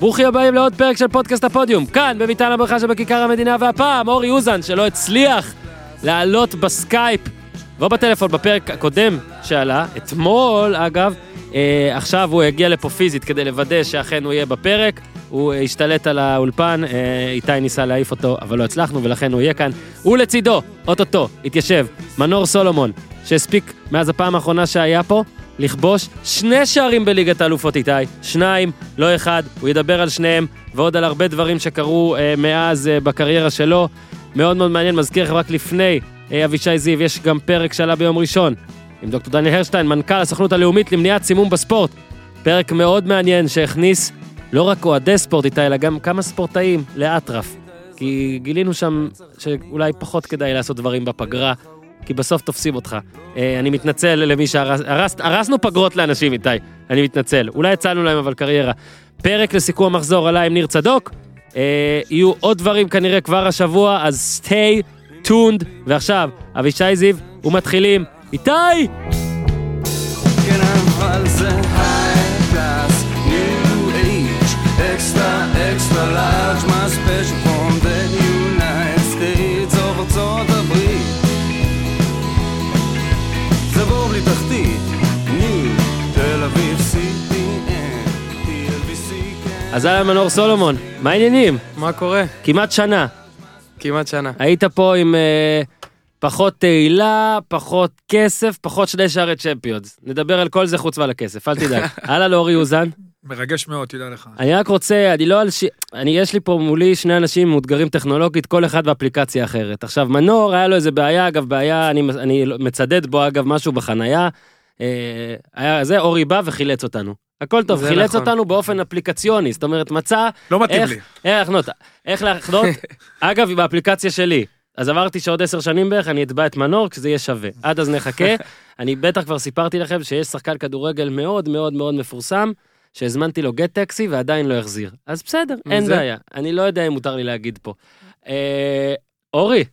ברוכים הבאים לעוד פרק של פודקאסט הפודיום, כאן בביתן הברכה שבכיכר המדינה, והפעם אורי אוזן שלא הצליח לעלות בסקייפ ובטלפון בפרק הקודם שעלה, אתמול אגב, אה, עכשיו הוא הגיע לפה פיזית כדי לוודא שאכן הוא יהיה בפרק, הוא אה, השתלט על האולפן, אה, איתי ניסה להעיף אותו, אבל לא הצלחנו ולכן הוא יהיה כאן. ולצידו, אוטוטו, התיישב, מנור סולומון, שהספיק מאז הפעם האחרונה שהיה פה, לכבוש שני שערים בליגת האלופות איתי, שניים, לא אחד, הוא ידבר על שניהם ועוד על הרבה דברים שקרו אה, מאז אה, בקריירה שלו. מאוד מאוד מעניין, מזכיר לך רק לפני אה, אבישי זיו, יש גם פרק שעלה ביום ראשון עם דוקטור דניאל הרשטיין, מנכ"ל הסוכנות הלאומית למניעת סימום בספורט. פרק מאוד מעניין שהכניס לא רק אוהדי ספורט איתי, אלא גם כמה ספורטאים לאטרף. כי גילינו שם שאולי פחות כדאי לעשות דברים בפגרה, כי בסוף תופסים אותך. אה, אני מתנצל למי שהרסנו פגרות לאנשים, איתי, אני מתנצל. אולי הצענו להם אבל קריירה. פרק לסיכום המחזור עלה עם ניר צדוק. אה, יהיו עוד דברים כנראה כבר השבוע, אז stay tuned. ועכשיו, אבישי זיו, ומתחילים. איתי! כן, אבל אז אהלן מנור סולומון, מה העניינים? מה קורה? כמעט שנה. כמעט שנה. היית פה עם אה, פחות תהילה, פחות כסף, פחות שני שערי צ'מפיונס. נדבר על כל זה חוץ ועל הכסף, אל תדאג. הלאה לאורי אוזן. מרגש מאוד, תדע לך. אני רק רוצה, אני לא על ש... אני, יש לי פה מולי שני אנשים מאותגרים טכנולוגית, כל אחד באפליקציה אחרת. עכשיו, מנור, היה לו איזה בעיה, אגב, בעיה, אני, אני מצדד בו, אגב, משהו בחנייה. אה, היה זה, אורי בא וחילץ אותנו. הכל טוב, חילץ נכון. אותנו באופן אפליקציוני, זאת אומרת, מצא לא מתאים איך, לי. איך לחנות, איך לחנות, אגב, היא באפליקציה שלי. אז אמרתי שעוד עשר שנים בערך אני אתבע את מנור כשזה יהיה שווה. עד אז נחכה. אני בטח כבר סיפרתי לכם שיש שחקן כדורגל מאוד מאוד מאוד מפורסם, שהזמנתי לו גט טקסי ועדיין לא החזיר. אז בסדר, אין זה? בעיה. אני לא יודע אם מותר לי להגיד פה. אה, אורי,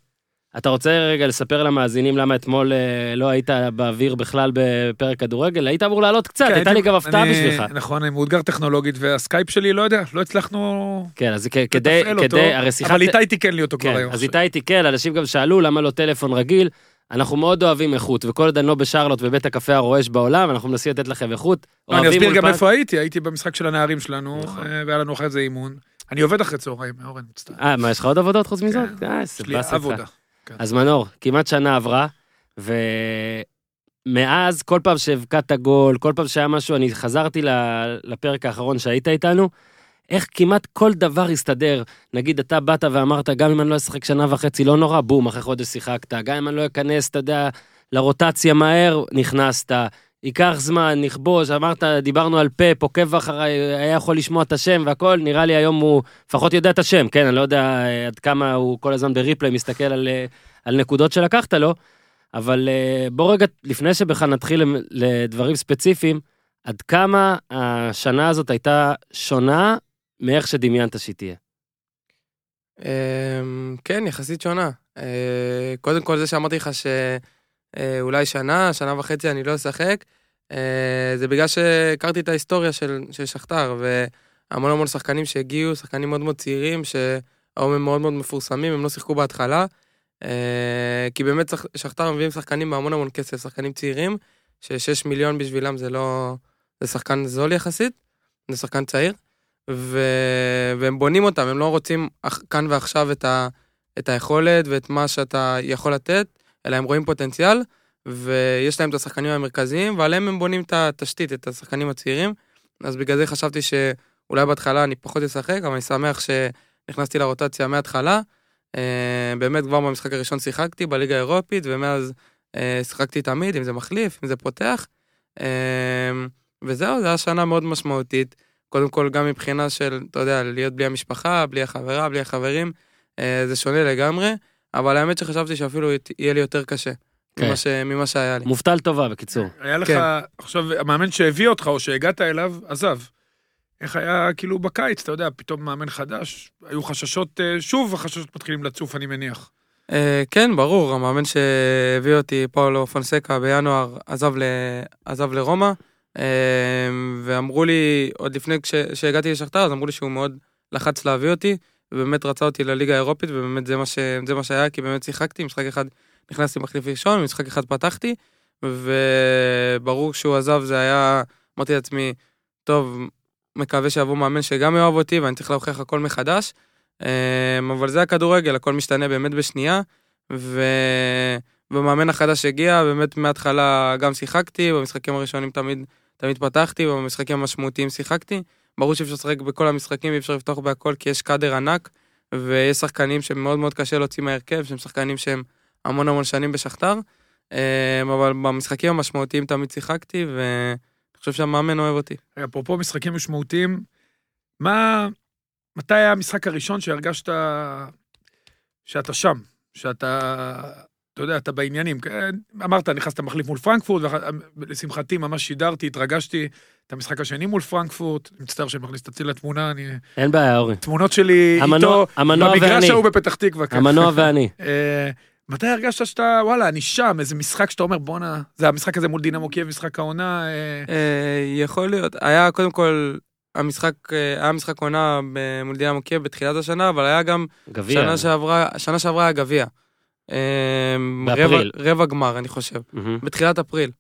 אתה רוצה רגע לספר למאזינים למה אתמול אה, לא היית באוויר בכלל בפרק כדורגל? היית אמור לעלות קצת, כן, הייתה לי גם הפתעה אני- בשבילך. נכון, אני מאותגר טכנולוגית, והסקייפ שלי, לא יודע, לא הצלחנו כן, אז כדי, אותו, כדי, הרי שיחת... אבל איתי תיקן לי אותו כבר כן, היום. אז איתי תיקן, אנשים גם שאלו למה לא טלפון רגיל. אנחנו מאוד אוהבים איכות, וכל עוד אני לא בשרלוט בבית הקפה הרועש בעולם, אנחנו מנסים לתת לכם איכות. לא, אני אסביר גם. איפה הייתי, הייתי במשחק של הנערים שלנו, נכון. אה, והיה לנו אחרי זה אימון. אני עובד אחרי צהריים, אורן, מצטער. אה, מה, יש לך עוד עבודות חוץ מזאת? כן. אה, יש לי סבבה. עבודה. אז מנור, כמעט שנה עברה, ומאז, כל פעם שהבקעת גול, כל פעם שהיה משהו, אני חזרתי לפרק האחרון שהיית איתנו, איך כמעט כל דבר הסתדר. נגיד, אתה באת ואמרת, גם אם אני לא אשחק שנה וחצי, לא נורא, בום, אחרי חודש שיחקת. גם אם אני לא אכנס, אתה יודע, לרוטציה מהר, נכנסת. ייקח זמן, נכבוש, אמרת, דיברנו על פאפ, עוקב אחריי, היה יכול לשמוע את השם והכל, נראה לי היום הוא לפחות יודע את השם, כן, אני לא יודע אה, עד כמה הוא כל הזמן בריפלי מסתכל על, אה, על נקודות שלקחת לו, אבל אה, בוא רגע, לפני שבכלל נתחיל לדברים ספציפיים, עד כמה השנה הזאת הייתה שונה מאיך שדמיינת שהיא תהיה. אמ, כן, יחסית שונה. קודם כל זה שאמרתי לך שאולי שנה, שנה וחצי אני לא אשחק, אה, זה בגלל שהכרתי את ההיסטוריה של, של שכתר, והמון המון שחקנים שהגיעו, שחקנים מאוד מאוד צעירים, שהיום הם מאוד מאוד מפורסמים, הם לא שיחקו בהתחלה. אה, כי באמת שכתר מביאים שחקנים בהמון המון כסף, שחקנים צעירים, ש-6 מיליון בשבילם זה לא... זה שחקן זול יחסית, זה שחקן צעיר. ו... והם בונים אותם, הם לא רוצים כאן ועכשיו את, ה... את היכולת ואת מה שאתה יכול לתת, אלא הם רואים פוטנציאל, ויש להם את השחקנים המרכזיים, ועליהם הם בונים את התשתית, את השחקנים הצעירים. אז בגלל זה חשבתי שאולי בהתחלה אני פחות אשחק, אבל אני שמח שנכנסתי לרוטציה מההתחלה. אה, באמת כבר במשחק הראשון שיחקתי בליגה האירופית, ומאז אה, שיחקתי תמיד, אם זה מחליף, אם זה פותח. אה, וזהו, זו הייתה שנה מאוד משמעותית. קודם כל, גם מבחינה של, אתה יודע, להיות בלי המשפחה, בלי החברה, בלי החברים, זה שונה לגמרי, אבל האמת שחשבתי שאפילו יהיה לי יותר קשה כן. ממה, ש... ממה שהיה לי. מובטל טובה, בקיצור. היה לך, כן. עכשיו, המאמן שהביא אותך או שהגעת אליו, עזב. איך היה כאילו בקיץ, אתה יודע, פתאום מאמן חדש, היו חששות, אה, שוב החששות מתחילים לצוף, אני מניח. אה, כן, ברור, המאמן שהביא אותי, פאולו פונסקה, בינואר עזב, ל... עזב לרומא. אה, ואמרו לי, עוד לפני שהגעתי לשכתר, אז אמרו לי שהוא מאוד לחץ להביא אותי, ובאמת רצה אותי לליגה האירופית, ובאמת זה מה, ש... זה מה שהיה, כי באמת שיחקתי, משחק אחד נכנסתי מחליף ראשון, משחק אחד פתחתי, וברור שהוא עזב זה היה, אמרתי לעצמי, טוב, מקווה שיבוא מאמן שגם יאהב אותי, ואני צריך להוכיח הכל מחדש. אה, אבל זה הכדורגל, הכל משתנה באמת בשנייה, ובמאמן החדש הגיע, באמת מההתחלה גם שיחקתי, במשחקים הראשונים תמיד, תמיד פתחתי, ובמשחקים המשמעותיים שיחקתי. ברור שאי אפשר לשחק בכל המשחקים, אי אפשר לפתוח בהכל, כי יש קאדר ענק, ויש שחקנים שמאוד מאוד קשה להוציא מההרכב, שהם שחקנים שהם המון המון שנים בשכתר, אה, אבל במשחקים המשמעותיים תמיד שיחקתי, ואני חושב שהמאמן אוהב אותי. רגע, אפרופו משחקים משמעותיים, מה, מתי היה המשחק הראשון שהרגשת שאתה שם, שאתה, אתה יודע, אתה בעניינים? כן, אמרת, נכנסת מחליף מול פרנקפורט, ולשמחתי ממש שידרתי, התרגשתי את המשחק השני מול פרנקפורט, מצטער שאני מכניס את הציל לתמונה, אני... אין בעיה, אורי. תמונות שלי המנוע- איתו, המנוע במגרש ואני. ההוא בפתח תקווה. כן. המנוע ואני. אה, מתי הרגשת שאתה, וואלה, אני שם, איזה משחק שאתה אומר, בואנה, זה המשחק הזה מול דינמו קייב, משחק העונה, אה, אה, יכול להיות, היה קודם כל, המשחק, היה משחק עונה מול דינמו קייב בתחילת השנה, אבל היה גם גביע. שנה שעברה, שנה שעברה היה גביע. אה, באפריל. רבע, רבע גמר, אני חושב, מהמם. בתחילת אפריל.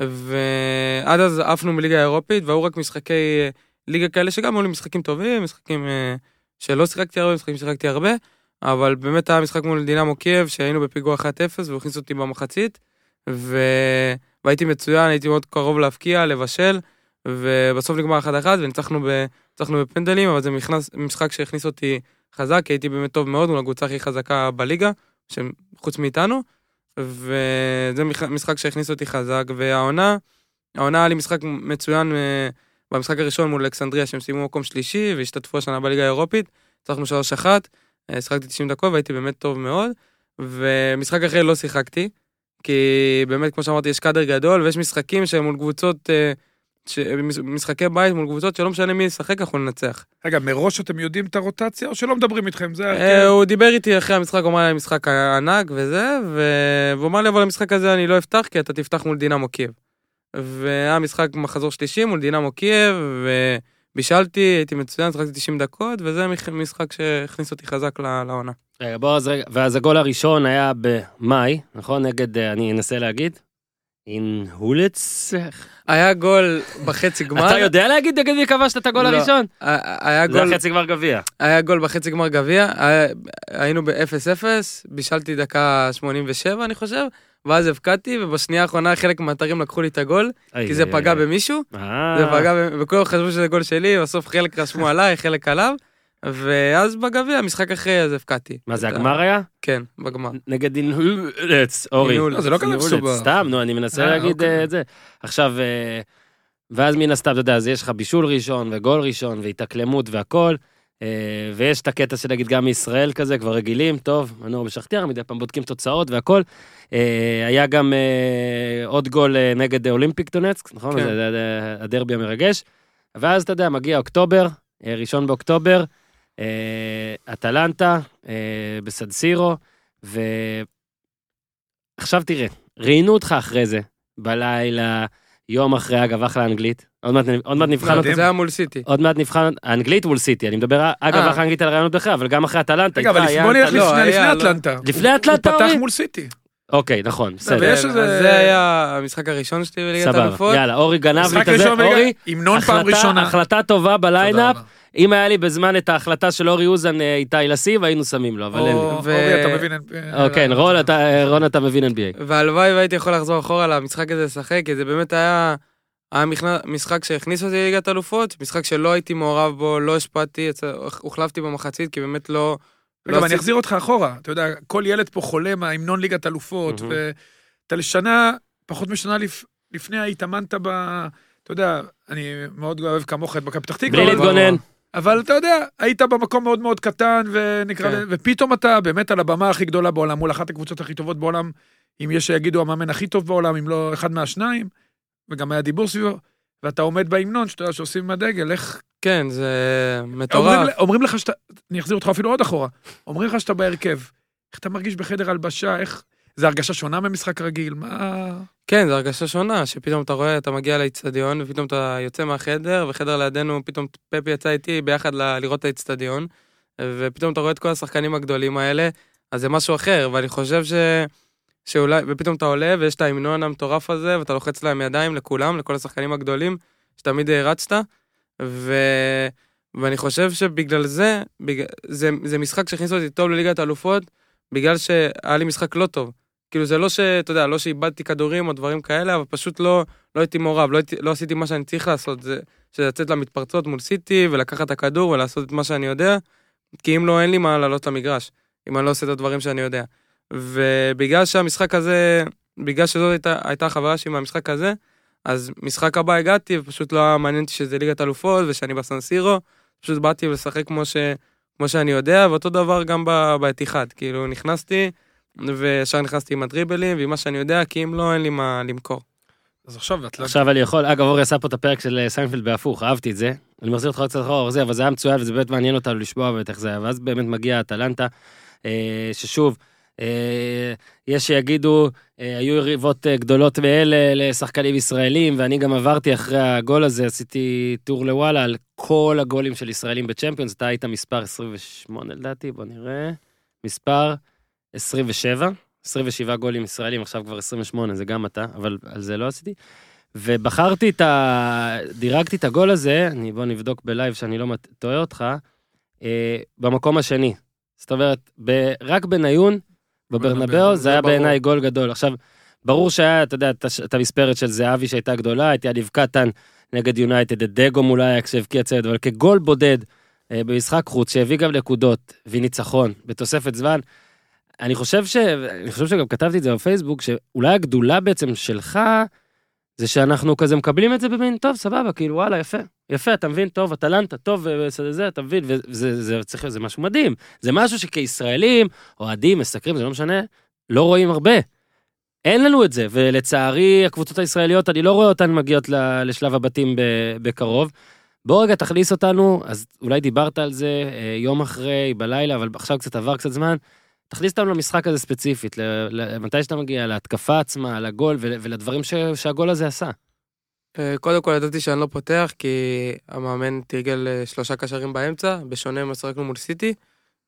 ועד אז עפנו מליגה האירופית, והיו רק משחקי אה, ליגה כאלה שגם היו לי משחקים טובים, משחקים אה, שלא שיחקתי הרבה, משחקים ששיחקתי הרבה, אבל באמת היה משחק מול דינמו קייב, שהיינו בפיגוע 1-0, והוא הכניס אותי במחצית, ו... והייתי מצוין, הייתי מאוד קרוב להבקיע, לבשל, ובסוף נגמר 1-1 וניצחנו ב... בפנדלים, אבל זה מכנס... משחק שהכניס אותי חזק, כי הייתי באמת טוב מאוד מול הקבוצה הכי חזקה בליגה, חוץ מאיתנו, וזה משחק שהכניס אותי חזק, והעונה, העונה היה לי משחק מצוין אה, במשחק הראשון מול אלכסנדריה, שהם סיימו מקום שלישי, והשתתפו השנה בליגה האירופית, ניצחנו 3-1, אה, שיחקתי 90 דקות והייתי באמת טוב מאוד, ומשחק אחר לא שיחקתי, כי באמת, כמו שאמרתי, יש קאדר גדול, ויש משחקים שהם מול קבוצות, אה, ש... משחקי בית מול קבוצות שלא משנה מי ישחק, אנחנו ננצח. רגע, מראש אתם יודעים את הרוטציה, או שלא מדברים איתכם? זה אה, ההרכב? הוא דיבר איתי אחרי המשחק, הוא אמר לי משחק ענק וזה, ו- והוא אמר לי, אבל למשחק הזה אני לא אפתח, כי אתה תפתח מול דינמו קייב. והיה משחק מחזור שלישי מול דינמו קייב, ובישלתי, הייתי מצוין, שחקתי 90 דקות, וזה משחק שהכניס אותי חזק ל- לעונה. רגע, בוא, אז רגע, ואז הגול הראשון היה במאי, נכון? נגד, אה, אני אנסה להגיד. אין הולץ? היה גול בחצי גמר. אתה יודע להגיד נגד מי כבשת את הגול לא. הראשון? היה זה גול, החצי גמר גביע. היה גול בחצי גמר גביע, היה- היינו ב-0-0, בישלתי דקה 87 אני חושב, ואז הבקעתי, ובשנייה האחרונה חלק מהאתרים לקחו לי את הגול, כי זה פגע במישהו, אה, זה פגע, וכולם חשבו שזה גול שלי, בסוף חלק רשמו עליי, חלק עליו, ואז בגביע, משחק אחרי, אז הבקעתי. מה זה הגמר היה? כן, בגמר. נגד אין הולץ, אורי. לא, זה לא כזה מסובך. סתם, נו, אני מנסה אה, להגיד אוקיי. אה, את זה. עכשיו, אה, ואז מן הסתם, אתה יודע, אז יש לך בישול ראשון וגול ראשון והתאקלמות והכל. אה, ויש את הקטע שנגיד גם מישראל כזה, כבר רגילים, טוב, מנור בשכתיאר, מדי פעם בודקים תוצאות והכל. אה, היה גם אה, עוד גול אה, נגד אולימפיק דונצק, נכון? כן. זה, הדרבי המרגש. ואז אתה יודע, מגיע אוקטובר, אה, ראשון באוקטובר, אה, אטלנטה, אה, בסדסירו, ועכשיו תראה, ראיינו אותך אחרי זה, בלילה, יום אחרי, אגב, אחלה אנגלית. עוד מעט, עוד מעט נבחן אותך. זה היה מול סיטי. עוד מעט נבחן, האנגלית מול סיטי, אני מדבר, אגב, אה. אחלה אנגלית על רעיונות בכלל, אבל גם אחרי אטלנטה. רגע, אבל לפני- היה בוא נלך אטלנטה. לא, לפני לא. אטלנטה. לפני אטלנטה, הוא פתח אורי? מול סיטי. אוקיי, נכון, בסדר. ויש איזה- אז זה היה המשחק הראשון שלי בליגת סבבה, האלופות. יאללה, אורי גנב לי את בליגה- אורי, המנון פעם החלטה- ראשונה. החלטה טובה בליינאפ. אם היה לי בזמן את ההחלטה של אורי אוזן אה, איתי לסיב, היינו שמים לו, אבל אין לי. אורי, אתה מבין? אה, כן, רון, אתה- רון, אתה מבין NBA. והלוואי והייתי יכול לחזור אחורה למשחק הזה לשחק, כי זה באמת היה, היה משחק שהכניס אותי לליגת אלופות, משחק שלא הייתי מעורב בו, לא השפעתי, הוחלפתי במחצית, כי באמת לא... לא אבל אני אחזיר אותך אחורה. אתה יודע, כל ילד פה חולם מהמנון ליגת אלופות. ואתה לשנה, פחות משנה לפ- לפני התאמנת ב... אתה יודע, אני מאוד אוהב כמוך את מכבי פתח תקווה, בלי אבל- להתגונן. אבל אתה יודע, היית במקום מאוד מאוד קטן, ונקרא, כן. ופתאום אתה באמת על הבמה הכי גדולה בעולם, מול אחת הקבוצות הכי טובות בעולם, אם יש שיגידו המאמן הכי טוב בעולם, אם לא אחד מהשניים, וגם היה דיבור סביבו, ואתה עומד בהמנון, שאתה יודע, שעושים עם הדגל, איך... כן, זה אומרים, מטורף. אומרים לך שאתה, אני אחזיר אותך אפילו עוד אחורה, אומרים לך שאתה בהרכב, איך אתה מרגיש בחדר הלבשה, איך... זה הרגשה שונה ממשחק רגיל? מה... כן, זו הרגשה שונה, שפתאום אתה רואה, אתה מגיע לאיצטדיון, ופתאום אתה יוצא מהחדר, וחדר לידינו, פתאום פפי יצא איתי ביחד ל- לראות את האיצטדיון, ופתאום אתה רואה את כל השחקנים הגדולים האלה, אז זה משהו אחר, ואני חושב ש... שאולי, ופתאום אתה עולה, ויש את ההמנון המטורף הזה, ואתה לוחץ להם ידיים לכולם, לכל השחקנים הגדולים, שתמיד הרצת, ו... ואני חושב שבגלל זה, בגלל... זה, זה משחק שהכניס אותי טוב לליגת האלופות, בגלל שהיה לי משחק לא טוב. כאילו זה לא ש... אתה יודע, לא שאיבדתי כדורים או דברים כאלה, אבל פשוט לא, לא הייתי מעורב, לא, לא עשיתי מה שאני צריך לעשות, זה, שזה לצאת למתפרצות מול סיטי ולקחת את הכדור ולעשות את מה שאני יודע, כי אם לא, אין לי מה לעלות למגרש, אם אני לא עושה את הדברים שאני יודע. ובגלל שהמשחק הזה, בגלל שזאת הייתה, הייתה החברה שלי מהמשחק הזה, אז משחק הבא הגעתי, ופשוט לא היה מעניין אותי שזה ליגת אלופות ושאני בסן סירו, פשוט באתי לשחק כמו, ש, כמו שאני יודע, ואותו דבר גם ב- באתיחד, כאילו נכנסתי, וישר נכנסתי עם הדריבלים ועם מה שאני יודע, כי אם לא, אין לי מה למכור. אז עכשיו אטלנטה. עכשיו אני יכול, אגב, אורי עשה פה את הפרק של אה, סיינפלד בהפוך, אהבתי את זה. אני מחזיר אותך קצת אחורה, אבל זה היה מצוין, וזה באמת מעניין אותנו לשמוע באמת איך זה היה. ואז באמת מגיע אטלנטה, אה, ששוב, יש שיגידו, אה, היו יריבות אה, גדולות מאלה לשחקנים ישראלים, ואני גם עברתי אחרי הגול הזה, עשיתי טור לוואלה על כל הגולים של ישראלים בצ'מפיונס, אתה היית מספר 28 לדעתי, בוא נראה. מספר 27, 27 גולים ישראלים, עכשיו כבר 28, זה גם אתה, אבל על זה לא עשיתי. ובחרתי את ה... דירגתי את הגול הזה, אני, בוא נבדוק בלייב שאני לא טועה אותך, אה, במקום השני. זאת אומרת, ב, רק בניון, בברנבאו, ברנבאו, זה היה. בעיניי גול גדול. עכשיו, ברור שהיה, אתה יודע, את המספרת של זהבי שהייתה גדולה, את יניב קטן נגד יונייטד, את דגו מול אייקס שהבקיע צוות, אבל כגול בודד אה, במשחק חוץ, שהביא גם נקודות וניצחון בתוספת זמן, אני חושב ש... אני חושב שגם כתבתי את זה בפייסבוק, שאולי הגדולה בעצם שלך, זה שאנחנו כזה מקבלים את זה במין, טוב, סבבה, כאילו, וואלה, יפה. יפה, אתה מבין, טוב, אטלנטה, טוב, וזה, זה, אתה מבין, וזה זה, צריך, זה משהו מדהים. זה משהו שכישראלים, אוהדים, מסקרים, זה לא משנה, לא רואים הרבה. אין לנו את זה, ולצערי, הקבוצות הישראליות, אני לא רואה אותן מגיעות לשלב הבתים בקרוב. בוא רגע תכניס אותנו, אז אולי דיברת על זה אה, יום אחרי, בלילה, אבל עכשיו קצת עבר קצת זמן. תכניס אותנו למשחק הזה ספציפית, מתי שאתה מגיע, להתקפה עצמה, לגול ול- ולדברים ש- שהגול הזה עשה. אה, קודם כל ידעתי שאני לא פותח, כי המאמן תרגל אה, שלושה קשרים באמצע, בשונה ממה ששחקנו מול סיטי,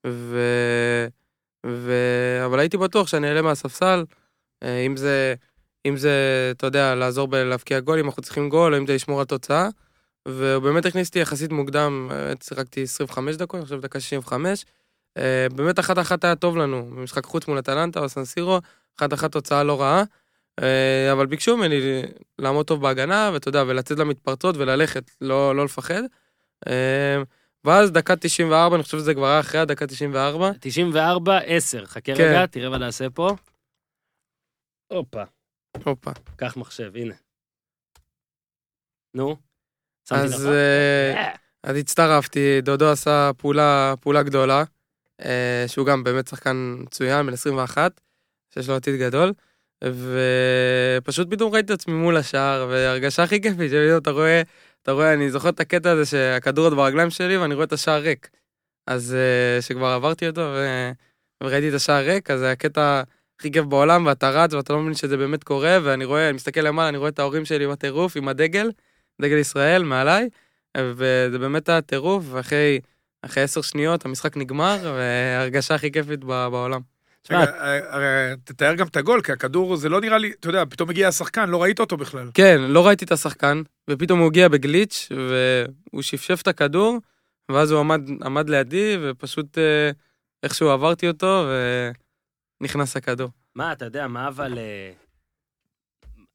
ו... ו... אבל הייתי בטוח שאני אעלה מהספסל, אה, אם זה, אם זה, אתה יודע, לעזור בלהבקיע גול, אם אנחנו צריכים גול, או אם זה לשמור על תוצאה. והוא באמת הכניס אותי יחסית מוקדם, שיחקתי 25 דקות, חושב דקה 65. אה, באמת אחת אחת היה טוב לנו, במשחק חוץ מול אטלנטה או סנסירו, אחת אחת תוצאה לא רעה. אה, אבל ביקשו ממני לעמוד טוב בהגנה, ואתה יודע, ולצאת למתפרצות וללכת, לא, לא לפחד. אה, ואז דקה 94, אני חושב שזה כבר היה אחרי הדקה 94. 94, 10, חכה כן. רגע, תראה מה נעשה פה. הופה, הופה. קח מחשב, הנה. נו. שמתי אז, אז הצטרפתי, דודו עשה פעולה, פעולה גדולה, שהוא גם באמת שחקן מצוין, בן 21, שיש לו עתיד גדול, ופשוט פתאום ראיתי את עצמי מול השער, והרגשה הכי כיפית, שפתאום אתה רואה, אתה רואה, אני זוכר את הקטע הזה שהכדור עוד ברגליים שלי, ואני רואה את השער ריק. אז אה, שכבר עברתי אותו, ו... וראיתי את השער ריק, אז זה הקטע הכי כיף בעולם, ואתה רץ, ואתה לא מבין שזה באמת קורה, ואני רואה, אני מסתכל למעלה, אני רואה את ההורים שלי בטירוף עם הדגל, דגל ישראל מעליי, וזה באמת היה טירוף, ואחרי אחרי עשר שניות המשחק נגמר, וההרגשה הכי כיפית ב- בעולם. תשמע, רגע, אה, הרי תתאר גם את הגול, כי הכדור זה לא נראה לי, אתה יודע, פתאום הגיע השחקן, לא ראית אותו בכלל. כן, לא ראיתי את השחקן, ופתאום הוא הגיע בגליץ', והוא שפשף את הכדור, ואז הוא עמד, עמד לידי, ופשוט אה, איכשהו עברתי אותו, ונכנס הכדור. מה, אתה יודע, מה אבל... אה,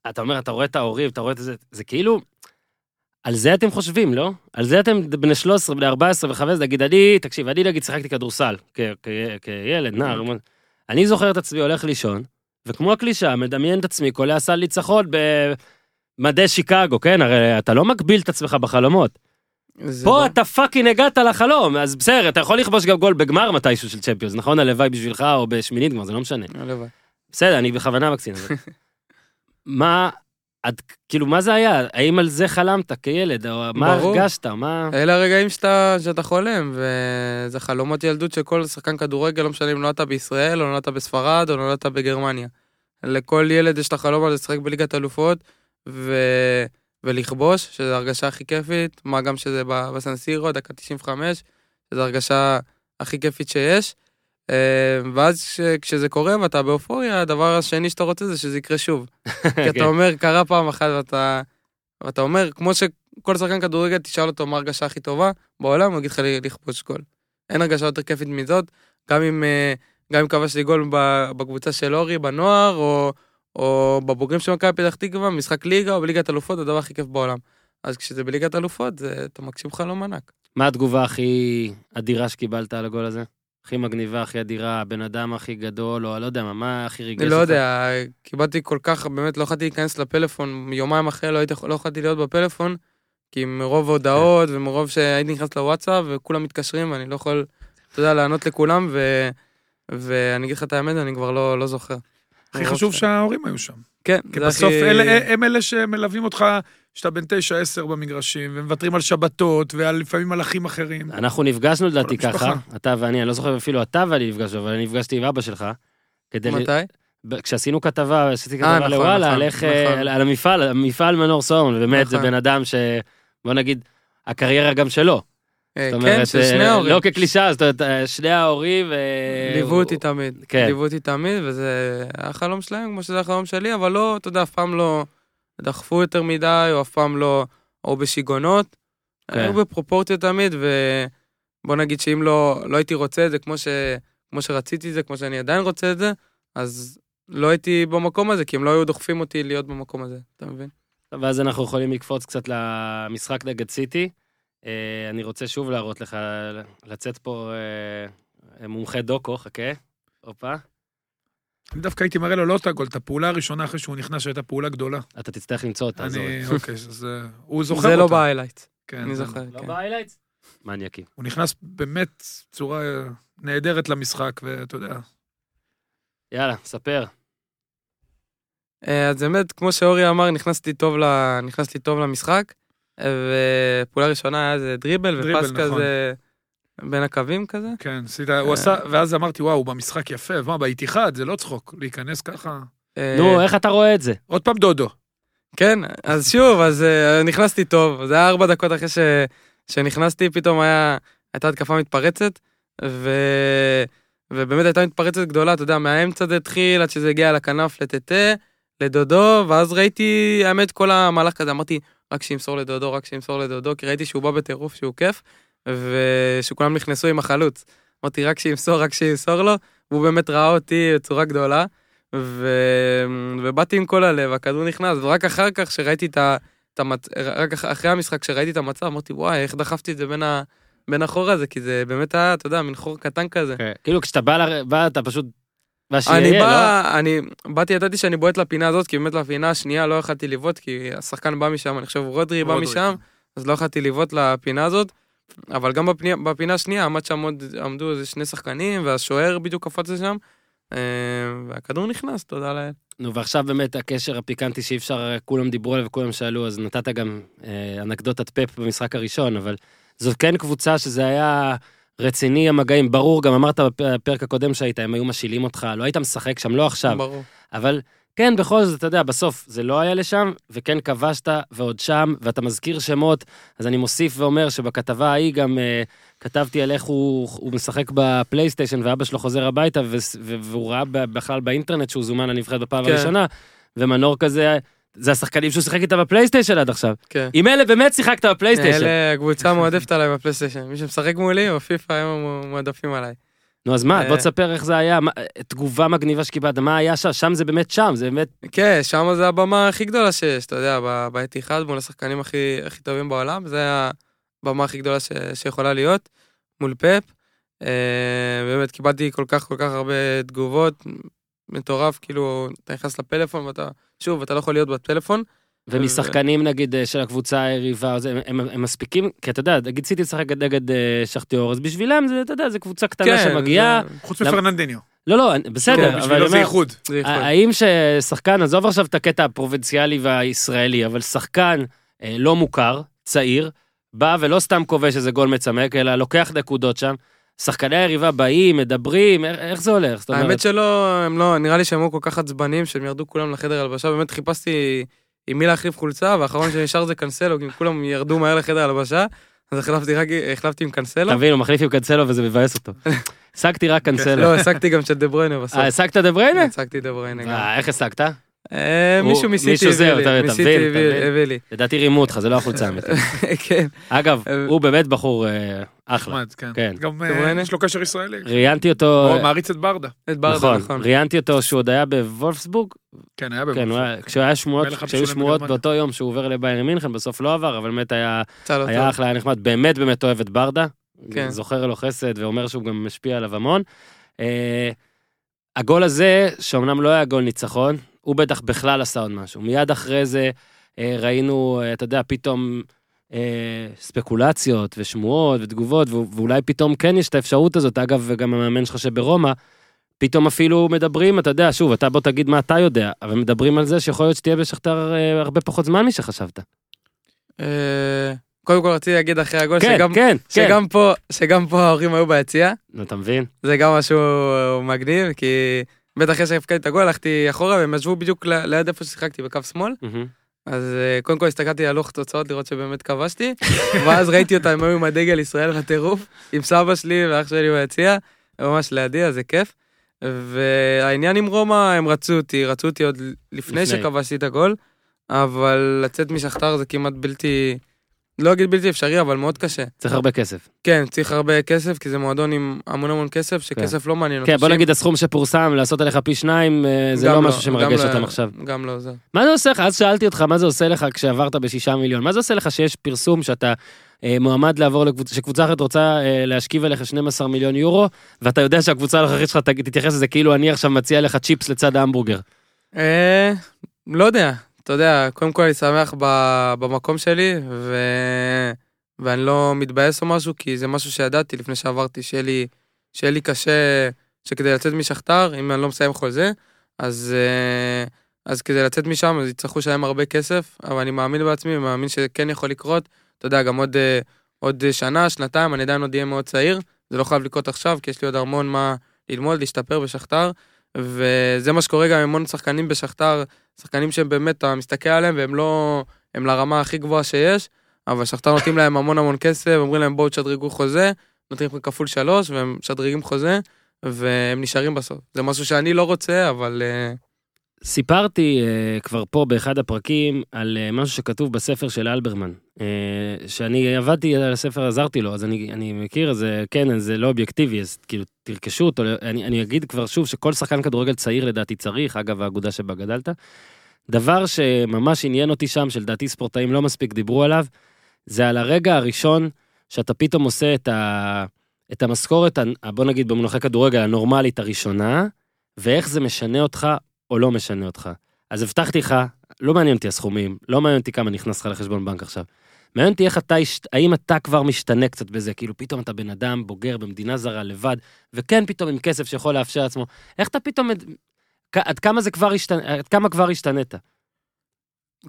אתה אומר, אתה רואה את ההורים, אתה רואה את זה, זה כאילו... על זה אתם חושבים, לא? על זה אתם בני 13, בני 14 ו-15, נגיד, אני, תקשיב, אני נגיד שיחקתי כדורסל, כילד, נער, אני זוכר את עצמי הולך לישון, וכמו הקלישה, מדמיין את עצמי, קולע סל ניצחון במדי שיקגו, כן? הרי אתה לא מגביל את עצמך בחלומות. פה לא- אתה fucking הגעת לחלום, אז בסדר, אתה יכול לכבוש גם גול בגמר מתישהו של Champions, נכון? הלוואי בשבילך, או בשמינית גמר, זה לא משנה. הלוואי. בסדר, אני בכוונה מקצין. מה, עד, כאילו, מה זה היה? האם על זה חלמת כילד? או מה ברור. הרגשת? מה... אלה הרגעים שאתה, שאתה חולם, וזה חלומות ילדות של כל שחקן כדורגל, לא משנה אם נולדת בישראל, או נולדת בספרד, או נולדת בגרמניה. לכל ילד יש את החלום הזה לשחק בליגת אלופות, ו... ולכבוש, שזו ההרגשה הכי כיפית, מה גם שזה בסנסירו, דקה 95, שזו ההרגשה הכי כיפית שיש. אה, ואז כש, כשזה קורה ואתה באופוריה, הדבר השני שאתה רוצה זה שזה יקרה שוב. כי כן. אתה אומר, קרה פעם אחת ואתה, ואתה אומר, כמו שכל שחקן כדורגל, תשאל אותו מה ההרגשה הכי טובה בעולם, הוא יגיד לך לכבוש גול. אין הרגשה יותר כיפית מזאת, גם אם, אה, גם אם כבשתי גול בקבוצה של אורי, בנוער, או, או בבוגרים של מכבי פתח תקווה, משחק ליגה או בליגת אלופות, זה הדבר הכי כיף בעולם. אז כשזה בליגת אלופות, זה, אתה מגשים חלום ענק. מה התגובה הכי אדירה שקיבלת על הגול הזה? הכי מגניבה, הכי אדירה, הבן אדם הכי גדול, או לא יודע מה, מה הכי ריגש אני אותך? לא יודע, קיבלתי כל כך, באמת לא יכולתי להיכנס לפלאפון, יומיים אחרי לא, הייתי, לא יכולתי להיות בפלאפון, כי מרוב הודעות ומרוב שהייתי נכנס לוואטסאפ וכולם מתקשרים ואני לא יכול, אתה יודע, לענות לכולם, ו, ואני אגיד לך את האמת, אני כבר לא, לא זוכר. הכי חשוב שההורים היו שם. כן, כי זה בסוף הכי- אלה- הם אלה שמלווים אותך, שאתה בן תשע, עשר במגרשים, ומוותרים על שבתות, ולפעמים על אחים אחרים. אנחנו נפגשנו לדעתי ככה. אתה ואני, אני לא זוכר אפילו אתה ואני נפגשנו, אבל אני נפגשתי עם אבא שלך. ל- מתי? ב- כשעשינו כתבה, עשיתי כתבה נכון, לוואלה, נכון, על איך, אה, נכון. על- על המפעל, המפעל מנור סאון, באמת זה נכון. בן אדם ש... בוא נגיד, הקריירה גם שלו. אה, כן, של שני ההורים. לא כקלישאה, זאת אומרת, שני ההורים... ליוו אותי תמיד, כן. ליוו אותי תמיד, וזה היה החלום שלהם כמו שזה החלום שלי, אבל לא, אתה יודע, אף פעם לא דחפו יותר מדי, או אף פעם לא, או בשיגעונות. כן. היו בפרופורציות תמיד, ובוא נגיד שאם לא, לא הייתי רוצה את זה כמו, ש, כמו שרציתי את זה, כמו שאני עדיין רוצה את זה, אז לא הייתי במקום הזה, כי הם לא היו דוחפים אותי להיות במקום הזה, אתה מבין? ואז אנחנו יכולים לקפוץ קצת למשחק נגד סיטי. אה, אני רוצה שוב להראות לך, לצאת פה אה, מומחה דוקו, חכה. הופה. אני דווקא הייתי מראה לו לא את הגול, את הפעולה הראשונה אחרי שהוא נכנס, שהייתה פעולה גדולה. אתה תצטרך למצוא אותה. אני, אוקיי, אז אה, הוא זוכר אותה. זה לא ב highlight, כן, אני זוכר, לא כן. ב highlights? מניאקים. הוא נכנס באמת בצורה אה, נהדרת למשחק, ואתה יודע, יאללה, ספר. אה, אז באמת, כמו שאורי אמר, נכנסתי טוב, ל... נכנסתי טוב למשחק, ופעולה ראשונה היה איזה דריבל, דריבל, ופס נכון. כזה בין הקווים כזה. כן, עשית, הוא עשה, ואז אמרתי, וואו, הוא במשחק יפה, מה, באיתיחד, זה לא צחוק, להיכנס ככה. אה, נו, איך אתה רואה את זה? עוד פעם דודו. כן, אז שוב, אז אה, נכנסתי טוב, זה היה ארבע דקות אחרי ש... שנכנסתי, פתאום היה, הייתה התקפה מתפרצת, ו... ובאמת הייתה מתפרצת גדולה, אתה יודע, מהאמצע זה התחיל, עד שזה הגיע לכנף לטטה, לדודו, ואז ראיתי, האמת, כל המהלך כזה, אמרתי, רק שימסור לדודו, רק שימסור לדודו, כי ראיתי שהוא בא בטירוף, שהוא כיף, ושכולם נכנסו עם החלוץ. אמרתי, רק שימסור, רק שימסור לו, והוא באמת ראה אותי בצורה גדולה, ו... ובאתי עם כל הלב, הכדור נכנס, ורק אחר כך שראיתי את ה... את המצ... רק אח- אחרי המשחק, כשראיתי את המצב, אמרתי, וואי, איך דחפתי את זה בין, ה... בין החור הזה, כי זה באמת היה, אתה יודע, מין חור קטן כזה. כאילו, כשאתה בא, ל- בא, אתה פשוט... אני שיהיה, לא? בא, אני באתי, ידעתי שאני בועט לפינה הזאת, כי באמת לפינה השנייה לא יכלתי לבעוט, כי השחקן בא משם, אני חושב רודרי בא משם, אז לא יכלתי לבעוט לפינה הזאת. אבל גם בפינה, בפינה השנייה עמד שם עוד, עמדו איזה שני שחקנים, והשוער בדיוק קפץ לשם, אה, והכדור נכנס, תודה לאל. נו, ועכשיו באמת הקשר הפיקנטי שאי אפשר, כולם דיברו עליו וכולם שאלו, אז נתת גם אה, אנקדוטת פפ במשחק הראשון, אבל זאת כן קבוצה שזה היה רציני המגעים, ברור, גם אמרת בפרק הקודם שהיית, הם היו משילים אותך, לא היית משחק שם, לא עכשיו, ברור. אבל כן, בכל זאת, אתה יודע, בסוף זה לא היה לשם, וכן כבשת, ועוד שם, ואתה מזכיר שמות, אז אני מוסיף ואומר שבכתבה ההיא גם אה, כתבתי על איך הוא, הוא משחק בפלייסטיישן, ואבא שלו חוזר הביתה, ו, ו, והוא ראה בכלל באינטרנט שהוא זומן לנבחרת בפעם כן. הראשונה, ומנור כזה, זה השחקנים שהוא שיחק איתם בפלייסטיישן עד עכשיו. כן. עם אלה באמת שיחקת בפלייסטיישן. אלה הקבוצה המועדפת עליי בפלייסטיישן. מי שמשחק מולי או פיפא הם מועדפים עליי. נו, אז מה, אה. בוא תספר איך זה היה, תגובה מגניבה שקיבלת, מה היה שם, שם זה באמת שם, זה באמת, כן, שם זה הבמה הכי גדולה שיש, אתה יודע, בעת אחד מול השחקנים הכי, הכי טובים בעולם, זה הבמה הכי גדולה ש, שיכולה להיות, מול פאפ. אה, באמת קיבלתי כל כך כל כך הרבה תגובות, מטורף, כאילו, אתה נכנס לפלאפון ואתה, שוב, אתה לא יכול להיות בטלפון. ומשחקנים נגיד אה, של הקבוצה היריבה, הם, הם, הם מספיקים, כי אתה יודע, נגיד סיטי לשחק נגד אה, שכתיאור, אז בשבילם זה, אתה יודע, זה קבוצה קטנה שמגיעה, כן, זה- חוץ למ- מפרננדיניו. לא, לא, בסדר, כן, אבל זה אומר, איחוד. האם ששחקן, עזוב עכשיו את הקטע הפרובינציאלי והישראלי, אבל שחקן אה, לא מוכר, צעיר, בא ולא סתם כובש איזה גול מצמק, אלא לוקח נקודות שם, שחקני היריבה באים, מדברים, איך- איך זה הולך? זאת אומרת, האמת שלא, הם לא, נראה לי שהם היו כל כך עצבנים שהם ירדו כולם לחדר הלבשה, באמת חיפשתי עם מי להחליף חולצה, והאחרון שנשאר זה קנסלו, כי כולם ירדו מהר לחדר הלבשה, אז החלפתי רק, החלפתי עם קנסלו. אתה מבין, הוא מחליף עם קנסלו וזה מבאס אותו. השגתי רק קנסלו. לא, השגתי גם של דה בריינה בסוף. אה, השגת דה בריינה? השגתי דה בריינה גם. אה, איך השגת? אה, מישהו מסיטי הביא אתה- לי, מסיטי הביא- לי. לדעתי רימו אותך, זה לא החולצה האמיתית. כן. אגב, הוא באמת בחור אה, אחלה. כן. כן. גם אה? יש לו קשר ישראלי. ראיינתי אותו, הוא מעריץ את ברדה. את ברדה, נכון, נכון. ראיינתי אותו שהוא עוד היה בוולפסבורג, כן, היה כן, שמועות, מלך כשהיו שמועות. באותו יום שהוא עובר לביירן מינכן, בסוף לא עבר, אבל באמת היה. אחלה, היה נחמד, באמת באמת אוהב את ברדה, כן. זוכר לו חסד ואומר שהוא גם משפיע עליו המון. הגול הזה, שאומנם לא היה גול ניצחון, הוא בטח בכלל עשה עוד משהו. מיד אחרי זה אה, ראינו, אה, אתה יודע, פתאום אה, ספקולציות ושמועות ותגובות, ואולי פתאום כן יש את האפשרות הזאת, אגב, וגם המאמן שלך שברומא, פתאום אפילו מדברים, אתה יודע, שוב, אתה בוא תגיד מה אתה יודע, אבל מדברים על זה שיכול להיות שתהיה בשכתר אה, הרבה פחות זמן משחשבת. אה, קודם כל רציתי להגיד אחרי הגול, כן, שגם- כן, כן. שגם פה, שגם פה ההורים היו ביציע, נו, אתה מבין? זה גם משהו מגניב, כי בטח אחרי שהפקדתי את הגול, הלכתי אחורה והם ישבו בדיוק ליד איפה ששיחקתי, בקו שמאל. אז אה, קודם כל הסתכלתי על לוח תוצאות לראות שבאמת כבשתי, ואז ראיתי אותם, הם היו עם הדגל ישראל בטירוף, עם סבא שלי ואח שלי ביציע, ממש לידי, אז זה כיף. והעניין עם רומא, הם רצו אותי, רצו אותי עוד לפני לפני. שכבשתי את הגול, אבל לצאת משכתר זה כמעט בלתי, לא אגיד בלתי אפשרי, אבל מאוד קשה. צריך הרבה כסף. כן, צריך הרבה כסף, כי זה מועדון עם המון המון כסף, שכסף לא מעניין. כן. בוא נגיד הסכום שפורסם, לעשות עליך פי שניים, אה, זה גם לא משהו שמרגש גם אותם לא- עכשיו. גם לא זה. מה זה עושה לך? אז שאלתי אותך, מה זה עושה לך כשעברת בשישה מיליון? מה זה עושה לך שיש פרסום שאתה אה, מועמד לעבור לקבוצה, שקבוצה אחרת רוצה אה, להשכיב עליך 12 מיליון יורו, ואתה יודע שהקבוצה הנוכחית שלך תתייחס לזה כאילו אני עכשיו מציע לך צ'יפס לצד ההמבורגר. אה, לא יודע, אתה יודע, קודם כל אני שמח ב- במקום שלי, ו... ואני לא מתבאס או משהו, כי זה משהו שידעתי לפני שעברתי, שיהיה לי, שיהיה לי קשה, שכדי לצאת משכתר, אם אני לא מסיים חוזה, אז, אה, אז כדי לצאת משם, אז יצטרכו לשלם הרבה כסף, אבל אני מאמין בעצמי, מאמין שכן יכול לקרות. אתה יודע, גם עוד, אה, עוד שנה, שנתיים, אני עדיין עוד אהיה מאוד צעיר, זה לא חייב לקרות עכשיו, כי יש לי עוד המון מה ללמוד, להשתפר בשכתר, וזה מה שקורה גם עם המון שחקנים בשכתר, שחקנים שהם באמת, אתה מסתכל עליהם והם לא, הם לרמה הכי גבוהה שיש, אבל שכתר נותנים להם המון המון כסף, אומרים להם בואו תשדרגו חוזה, נותנים לכם כפול שלוש, והם משדרגים חוזה, והם נשארים בסוף. זה משהו שאני לא רוצה, אבל אה, סיפרתי uh, כבר פה באחד הפרקים על uh, משהו שכתוב בספר של אלברמן, uh, שאני עבדתי על הספר, עזרתי לו, אז אני, אני מכיר, אז אה, כן, זה לא אובייקטיבי, אז כאילו תרכשו אותו, אני, אני אגיד כבר שוב שכל שחקן כדורגל צעיר לדעתי צריך, אגב האגודה שבה גדלת. דבר שממש עניין אותי שם, שלדעתי ספורטאים לא מספיק דיברו עליו, זה על הרגע הראשון שאתה פתאום עושה את, ה, את המשכורת, בוא נגיד במונחי כדורגל הנורמלית הראשונה, ואיך זה משנה אותך או לא משנה אותך. אז הבטחתי לך, לא מעניין אותי הסכומים, לא מעניין אותי כמה נכנס לך לחשבון בנק עכשיו. מעניין אותי איך אתה, האם אתה כבר משתנה קצת בזה, כאילו פתאום אתה בן אדם בוגר במדינה זרה לבד, וכן פתאום עם כסף שיכול לאפשר לעצמו, איך אתה פתאום, עד כמה זה כבר השתנה, עד כמה כבר השתנית?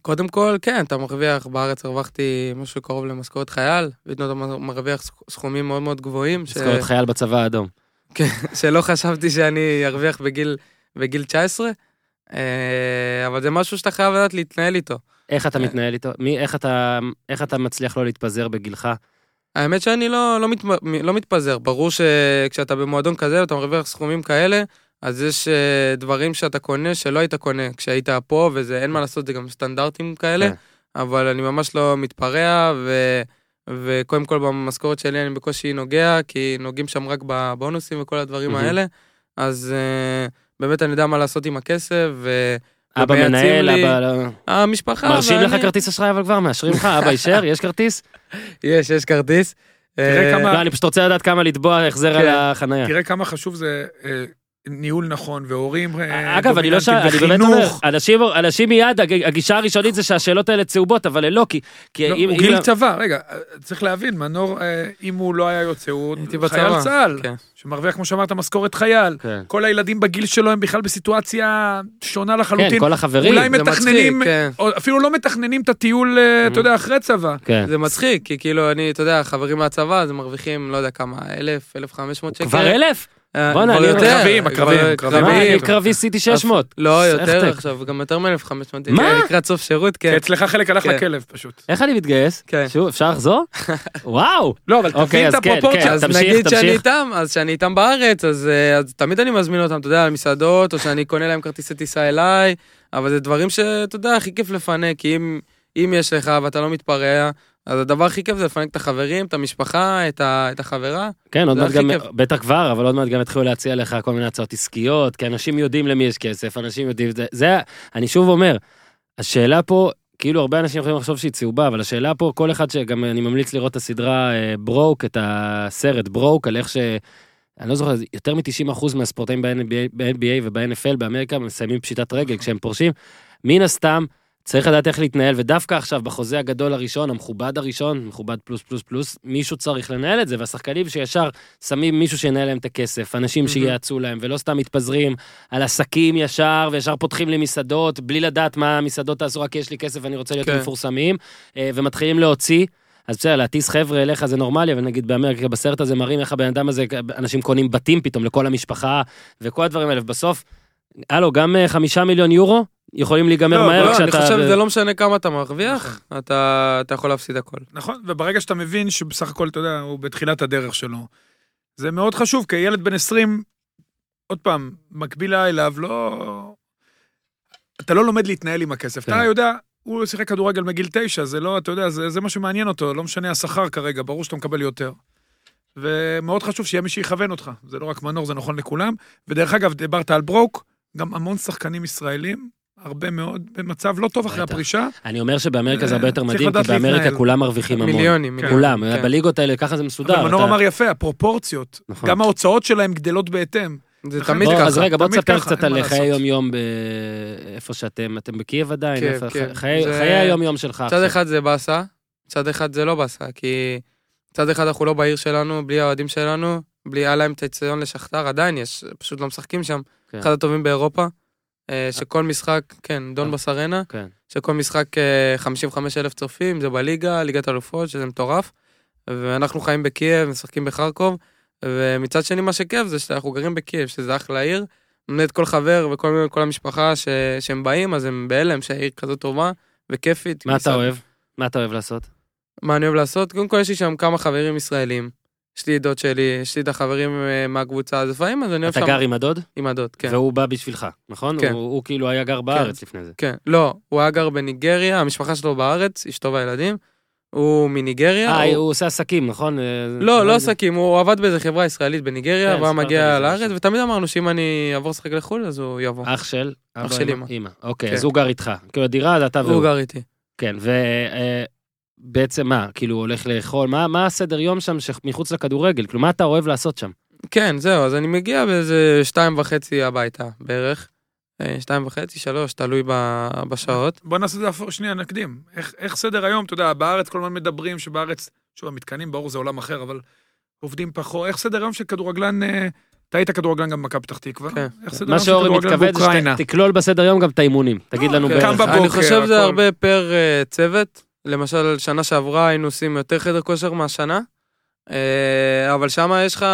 קודם כל, כן, אתה מרוויח, בארץ הרווחתי משהו קרוב למשכורת חייל, ואתה מרוויח סכומים מאוד מאוד גבוהים, ש... משכורת חייל בצבא האדום. שלא חשבתי שאני ארוויח בגיל, בגיל 19, אה, אבל זה משהו שאתה חייב לדעת להתנהל איתו. איך אתה אה. מתנהל איתו? מי, איך אתה, איך אתה מצליח לא להתפזר בגילך? האמת שאני לא, לא, מת, לא מתפזר, ברור שכשאתה במועדון כזה ואתה מרוויח סכומים כאלה, אז יש אה, דברים שאתה קונה שלא היית קונה כשהיית פה, וזה אין מה לעשות, זה גם סטנדרטים כאלה, כן. אבל אני ממש לא מתפרע, ו, וקודם כל במשכורת שלי אני בקושי נוגע, כי נוגעים שם רק בבונוסים וכל הדברים. האלה, אז אה, באמת אני יודע מה לעשות עם הכסף, ו... אבא מנהל, לי- אבא... לא- המשפחה מרשים לך ואני- כרטיס אשראי אבל כבר מאשרים לך? אבא אישר? יש כרטיס? יש, יש כרטיס. תראה אה, כמה- לא, אני פשוט רוצה לדעת כמה לתבוע החזר כן. על החנייה. תראה כמה חשוב זה, אה, ניהול נכון, והורים אה, אגב, אני לא ש... דומיננטיים, אני באמת אומר, וחינוך. אנשים, אנשים מיד, הג- הגישה הראשונית זה שהשאלות האלה צהובות, אבל הן לא, כי... כי לא, אם- הוא אם- גיל צבא, רגע, צריך להבין, מנור, אה, אם הוא לא היה יוצא, הוא הייתי חייל בצבא. צה"ל, כן. שמרוויח, כמו שאמרת, משכורת חייל. כן. כל הילדים בגיל שלו הם בכלל בסיטואציה שונה לחלוטין. כן, כל החברים. אולי זה מתכננים, מצחיק, כן. או אפילו לא מתכננים את הטיול, אה, אתה יודע, אחרי צבא. כן. זה מצחיק, כי כאילו, אני, אתה יודע, חברים מהצבא, אז מרוויחים, לא יודע כמה, אלף, אלף חמש מאות שקל. כבר אלף? אה, בואנה, אני- יותר, הקרביים, כבר- הקרביים, קרביים. אני. קרבי סיטי 600. לא, יותר עכשיו, גם יותר מ-1500. מה? לקראת סוף שירות, כן. אצלך חלק הלך כן. לכלב פשוט. איך אני מתגייס? כן. שוב, אפשר לחזור? וואו! לא, אבל אוקיי, תבין את אז כן, הפרופורציה. כן. אז נגיד שאני. איתם, אז שאני איתם בארץ, אז אה, אז תמיד אני מזמין אותם, אתה יודע, למסעדות, או שאני קונה להם כרטיסי טיסה אליי, אבל זה דברים שאתה יודע, הכי כיף לפנק, כי אם- אם יש לך ואתה לא מתפרע, אז הדבר הכי כיף זה לפנק את החברים, את המשפחה, את ה- את החברה. כן, עוד מעט גם, כיף. בטח כבר, אבל עוד מעט גם יתחילו להציע לך כל מיני הצעות עסקיות, כי אנשים יודעים למי יש כסף, אנשים יודעים, זה, זה, אני שוב אומר, השאלה פה, כאילו הרבה אנשים יכולים לחשוב שהיא צהובה, אבל השאלה פה, כל אחד שגם אני ממליץ לראות את הסדרה ברוק, את הסרט ברוק, על איך ש... אני לא זוכר, יותר מ-90% מהספורטאים ב-NBA וב-NFL באמריקה מסיימים פשיטת רגל כשהם פורשים. מן הסתם, צריך לדעת איך להתנהל, ודווקא עכשיו, בחוזה הגדול הראשון, המכובד הראשון, מכובד פלוס פלוס פלוס, מישהו צריך לנהל את זה, והשחקנים שישר שמים מישהו שינהל להם את הכסף, אנשים שייעצו להם, ולא סתם מתפזרים על עסקים ישר, וישר פותחים לי מסעדות, בלי לדעת מה המסעדות תעשו, רק יש לי כסף ואני רוצה להיות כן. מפורסמים, אה, ומתחילים להוציא. אז בסדר, להטיס חבר'ה אליך זה נורמלי, אבל נגיד באמריקה, בסרט הזה מראים איך הבן אדם הזה, אנשים קונים בתים פתאום לכל המשפחה, וכל הדברים האלה, ובסוף, הלו, גם אה, חמישה מיליון יורו יכולים להיגמר לא, מהר לא, אני כשאתה... חושב שזה לא משנה כמה אתה מרוויח, אתה אתה יכול להפסיד הכל. נכון, וברגע שאתה מבין שבסך הכל, אתה יודע, הוא בתחילת הדרך שלו, זה מאוד חשוב, כי ילד בן 20, עוד פעם, מקבילה אליו, לא... אתה לא לומד להתנהל עם הכסף. כן. אתה יודע, הוא שיחק כדורגל מגיל תשע, זה לא, אתה יודע, זה, זה מה שמעניין אותו, לא משנה השכר כרגע, ברור שאתה מקבל יותר. ומאוד חשוב שיהיה מי שיכוון אותך, זה לא רק מנור, זה נכון לכולם. ודרך אגב, דיברת על ברוק, גם המון שחקנים ישראלים, הרבה מאוד, במצב לא טוב אחרי. הפרישה. אני אומר שבאמריקה זה אה, הרבה יותר צריך מדהים, כי באמריקה. כולם מרוויחים המון. מיליונים, מיליונים. כולם, כן. בליגות האלה ככה זה מסודר. אבל מנור אמר יפה, הפרופורציות, נכון. גם ההוצאות שלהם גדלות בהתאם. זה תמיד ככה. אז רגע, בוא תספר קצת על חיי לעשות. יום-יום ב- איפה שאתם, אתם בקייב עדיין? כן, כן. חיי היום-יום שלך צד. אחד זה באסה, צד אחד זה לא באסה, כי צד אחד אנחנו לא בעיר שלנו, בלי האוהדים שלנו, בלי היה להם את האצטדיון לשכתר, עדיין יש, פשוט לא משחקים שם. כן. אחד הטובים באירופה, אה, שכל משחק, כן, דונבאס. ארנה, כן. שכל משחק אה, 55 אלף צופים, זה בליגה, ליגת אלופות, שזה מטורף. ואנחנו חיים בקייב, משחקים בחרקוב, ומצד שני מה שכיף זה שאנחנו גרים בקייב, שזה אחלה עיר. באמת כל חבר וכל כל המשפחה ש, שהם באים, אז הם בהלם שהעיר כזאת טובה וכיפית. מה אתה מסעד- אוהב? מה אתה אוהב לעשות? מה אני אוהב לעשות? קודם כל יש לי שם כמה חברים ישראלים. יש לי דוד שלי, יש לי את החברים אה, מהקבוצה, אז לפעמים אז אני אוהב אתה שם... גר עם הדוד? עם הדוד, כן. והוא בא בשבילך, נכון? כן. הוא הוא כאילו היה גר בארץ לפני זה. כן. לא, הוא היה גר בניגריה, המשפחה שלו בארץ, אשתו והילדים. הוא מניגריה. אה, הוא- הוא עושה עסקים, נכון? אה, לא, לא עסקים, הוא עבד באיזה חברה ישראלית בניגריה, כן, והוא מגיע לארץ. ותמיד אמרנו שאם אני אעבור לשחק לחו"ל, אז הוא יבוא. אח של? אבא, של אמא? אוקיי, כן. אז הוא גר איתך. כאילו הדירה אתה והוא. הוא גר איתי. כן, ובעצם מה, כאילו הולך לאכול, מה, מה הסדר יום שם שמחוץ לכדורגל? כאילו, מה אתה אוהב לעשות שם? כן, זהו, אז אני מגיע באיזה שתיים וחצי הביתה, בערך. אה, שתיים וחצי, שלוש, תלוי ב- בשעות. בוא נעשה את זה הפוך, שנייה, נקדים. איך, איך סדר היום, אתה יודע, בארץ כל הזמן מדברים שבארץ, שוב, המתקנים, ברור, זה עולם אחר, אבל עובדים פחות. איך סדר היום של כדורגלן, אה, אתה היית כדורגלן גם במכבי פתח תקווה? כן. איך סדר מה שאורי מתכוון זה? שתכלול בסדר יום גם את האימונים. תגיד לא, לנו כן. בערך. אני חושב שזה. הרבה פר אה, צוות. למשל, שנה שעברה היינו עושים יותר חדר כושר מהשנה, אה, אבל שם יש לך,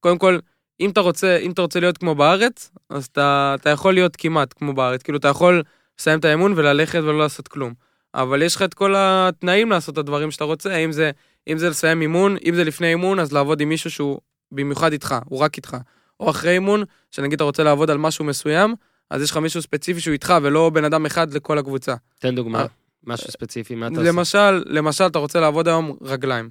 קודם כל, אם אתה רוצה, אם אתה רוצה להיות כמו בארץ, אז אתה, אתה יכול להיות כמעט כמו בארץ. כאילו, אתה יכול לסיים את האימון וללכת ולא לעשות כלום. אבל יש לך את כל התנאים לעשות את הדברים שאתה רוצה, אם זה, אם זה לסיים אימון, אם זה לפני אימון, אז לעבוד עם מישהו שהוא במיוחד איתך, הוא רק איתך. או אחרי אימון, שנגיד אתה רוצה לעבוד על משהו מסוים, אז יש לך מישהו ספציפי שהוא איתך, ולא בן אדם אחד לכל הקבוצה. תן דוגמה, אה, משהו ספציפי, מה אתה עושה? למשל, למשל, אתה רוצה לעבוד היום רגליים.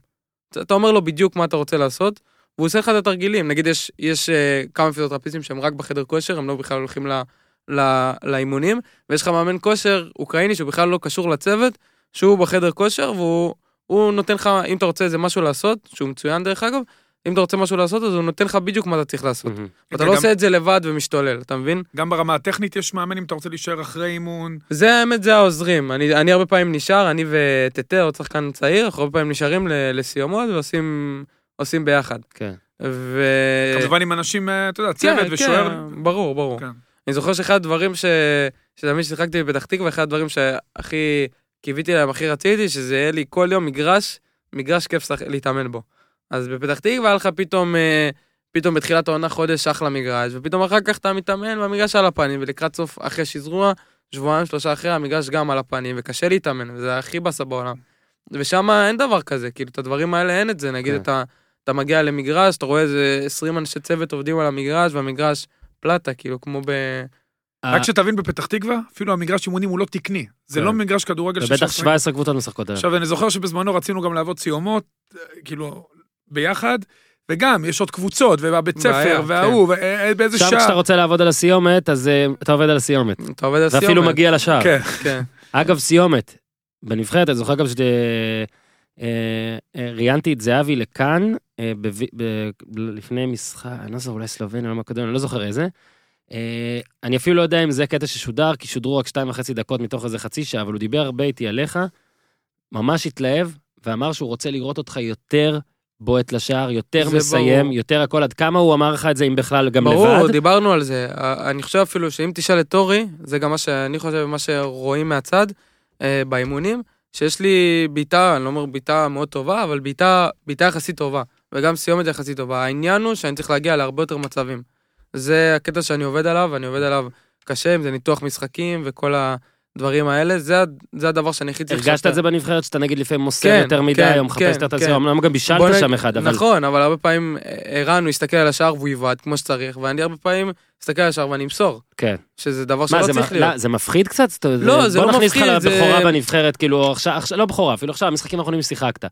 אתה- אומר לו בדיוק מה אתה רוצה לעשות, והוא עושה לך את התרגילים. נגיד, יש, יש uh, כמה פיזיותרפיסטים שהם רק בחדר כושר, הם לא בכלל הולכים ל, ל, לאימונים, ויש לך מאמן כושר אוקראיני שהוא בכלל לא קשור לצוות, שהוא בחדר כושר, והוא הוא נותן לך, אם אתה רוצה איזה משהו לעשות, שהוא מצוין דרך אגב, אם אתה רוצה משהו לעשות, אז הוא נותן לך בדיוק מה אתה צריך לעשות. מהמם. אתה לא עושה את זה לבד ומשתולל, אתה מבין? גם ברמה הטכנית יש מאמן אם אתה רוצה להישאר אחרי אימון. זה האמת, זה העוזרים. אני, אני הרבה פעמים נשאר, אני וטטה, עוד שחקן צעיר, אנחנו הרבה פעמים נשארים לסיומות ועושים עושים ביחד. כן. ו... כמובן עם אנשים, אה, אתה יודע, כן, צוות ושוער. כן, ברור, ברור. כן. אני זוכר שאחד הדברים ש... שתמיד ששיחקתי בפתח תקווה, אחד הדברים שהכי קיוויתי להם, הכי רציתי, שזה יהיה לי כל יום מגרש, מגרש כיף. להתאמן בו. אז בפתח תקווה היה לך פתאום, אה, פתאום בתחילת העונה חודש אחלה מגרש, ופתאום אחר כך אתה מתאמן והמגרש על הפנים, ולקראת סוף, אחרי שזרוע, שבועיים, שלושה אחרי, המגרש גם על הפנים, וקשה להתאמן, וזה הכי באסה בעולם. ושם אין דבר כזה, כאילו, את הדברים האלה אין את זה, נגיד כן. אתה, אתה מגיע למגרש, אתה רואה איזה 20 אנשי צוות עובדים על המגרש, והמגרש פלטה, כאילו, כמו ב... רק שתבין בפתח תקווה, אפילו המגרש אימונים הוא לא תקני. זה כן. לא מגרש כדורגל ובטח שאפשר- 17 קבוצות משחקות. עכשיו, אני זוכר שבזמנו רצינו גם לעבוד סיומות, אה, כאילו, ביחד, וגם, יש עוד קבוצות, והבית בעיה, ספר, וההוא, ובאיזה שם שעה. כשאתה רוצה לעבוד על הסיומת, אז אה, אתה עובד על הסיומת. אתה עובד על סיומת. ואפילו מגיע לשער. כן. כן. אגב, סיומת, בנבחרת, אני זוכר גם שראיינתי את זהבי לכאן, לפני משחק, אני לא זוכר, אולי סלובניה, לא הקודם, אני לא זוכר איזה. אני אפילו לא יודע אם זה קטע ששודר, כי שודרו רק שתיים וחצי דקות מתוך איזה חצי שעה, אבל הוא דיבר הרבה איתי עליך, ממש התלהב, ואמר שהוא רוצה לראות אותך יותר בועט לשער, יותר מסיים, ברור. יותר הכל, עד כמה הוא אמר לך את זה, אם בכלל, גם ברור, לבד? דיברנו על זה. אה, אני חושב אפילו שאם תשאל את אורי, זה גם מה שאני חושב, מה שרואים מהצד, אה, באימונים, שיש לי בעיטה, אני לא אומר בעיטה מאוד טובה, אבל בעיטה יחסית טובה, וגם סיומת יחסית טובה. העניין הוא שאני צריך להגיע להרבה יותר מצבים. זה הקטע שאני עובד עליו, ואני עובד עליו קשה, אם זה ניתוח משחקים וכל הדברים האלה, זה, זה הדבר שאני הכי צריך הרגשת את זה בנבחרת, שאתה נגיד לפעמים מוסר כן, יותר מדי, כן, או מחפש כן, את כן. הסיום, אמנם גם בישלת שם אחד, אבל... נכון, אבל הרבה פעמים אה, ערן, הוא יסתכל על השער והוא יבעט כמו שצריך, ואני הרבה פעמים אסתכל השער ואני אמסור, כן. שזה דבר מה, שלא זה, צריך להיות. לא, זה מפחיד קצת? זאת אומרת, לא, זה בוא לא נכניס מפחיד, לך זה- לבכורה בנבחרת, כאילו, עכשיו, לא בכורה, אפילו עכשיו, המשחקים האחרונים ששיחקת.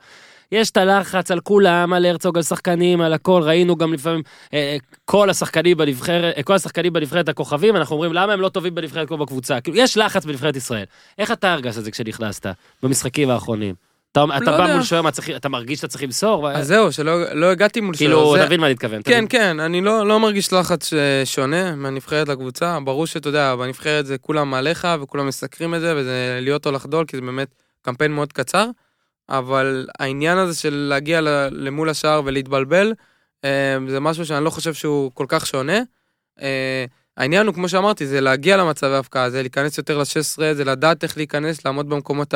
יש את הלחץ על כולם, על הרצוג, על שחקנים, על הכל, ראינו גם לפעמים, אה, אה, כל השחקנים בנבחרת, אה, כל השחקנים בנבחרת הכוכבים, אנחנו אומרים, למה הם לא טובים בנבחרת כמו בקבוצה? כאילו, יש לחץ בנבחרת ישראל. איך אתה הרגשת את זה כשנכנסת, במשחקים האחרונים? אתה, אתה לא בא יודע. מול שוער, אתה מרגיש שאתה צריך למסור? אז זהו, שלא לא הגעתי מול כאילו, שוער, אתה זה- מבין מה אני מתכוון. אתה כן, מבין? כן, אני לא, לא מרגיש לחץ אה, שונה מהנבחרת לקבוצה. ברור שאתה יודע, בנבחרת זה כולם עליך וכולם מסקרים את זה, וזה להיות או לחדול, כי זה באמת קמפיין מאוד קצר. אבל העניין הזה של להגיע למול השער ולהתבלבל, אה, זה משהו שאני לא חושב שהוא כל כך שונה. אה, העניין הוא, כמו שאמרתי, זה להגיע למצבי הפקעה, זה להיכנס יותר ל-16, זה לדעת איך להיכנס, לעמוד במקומות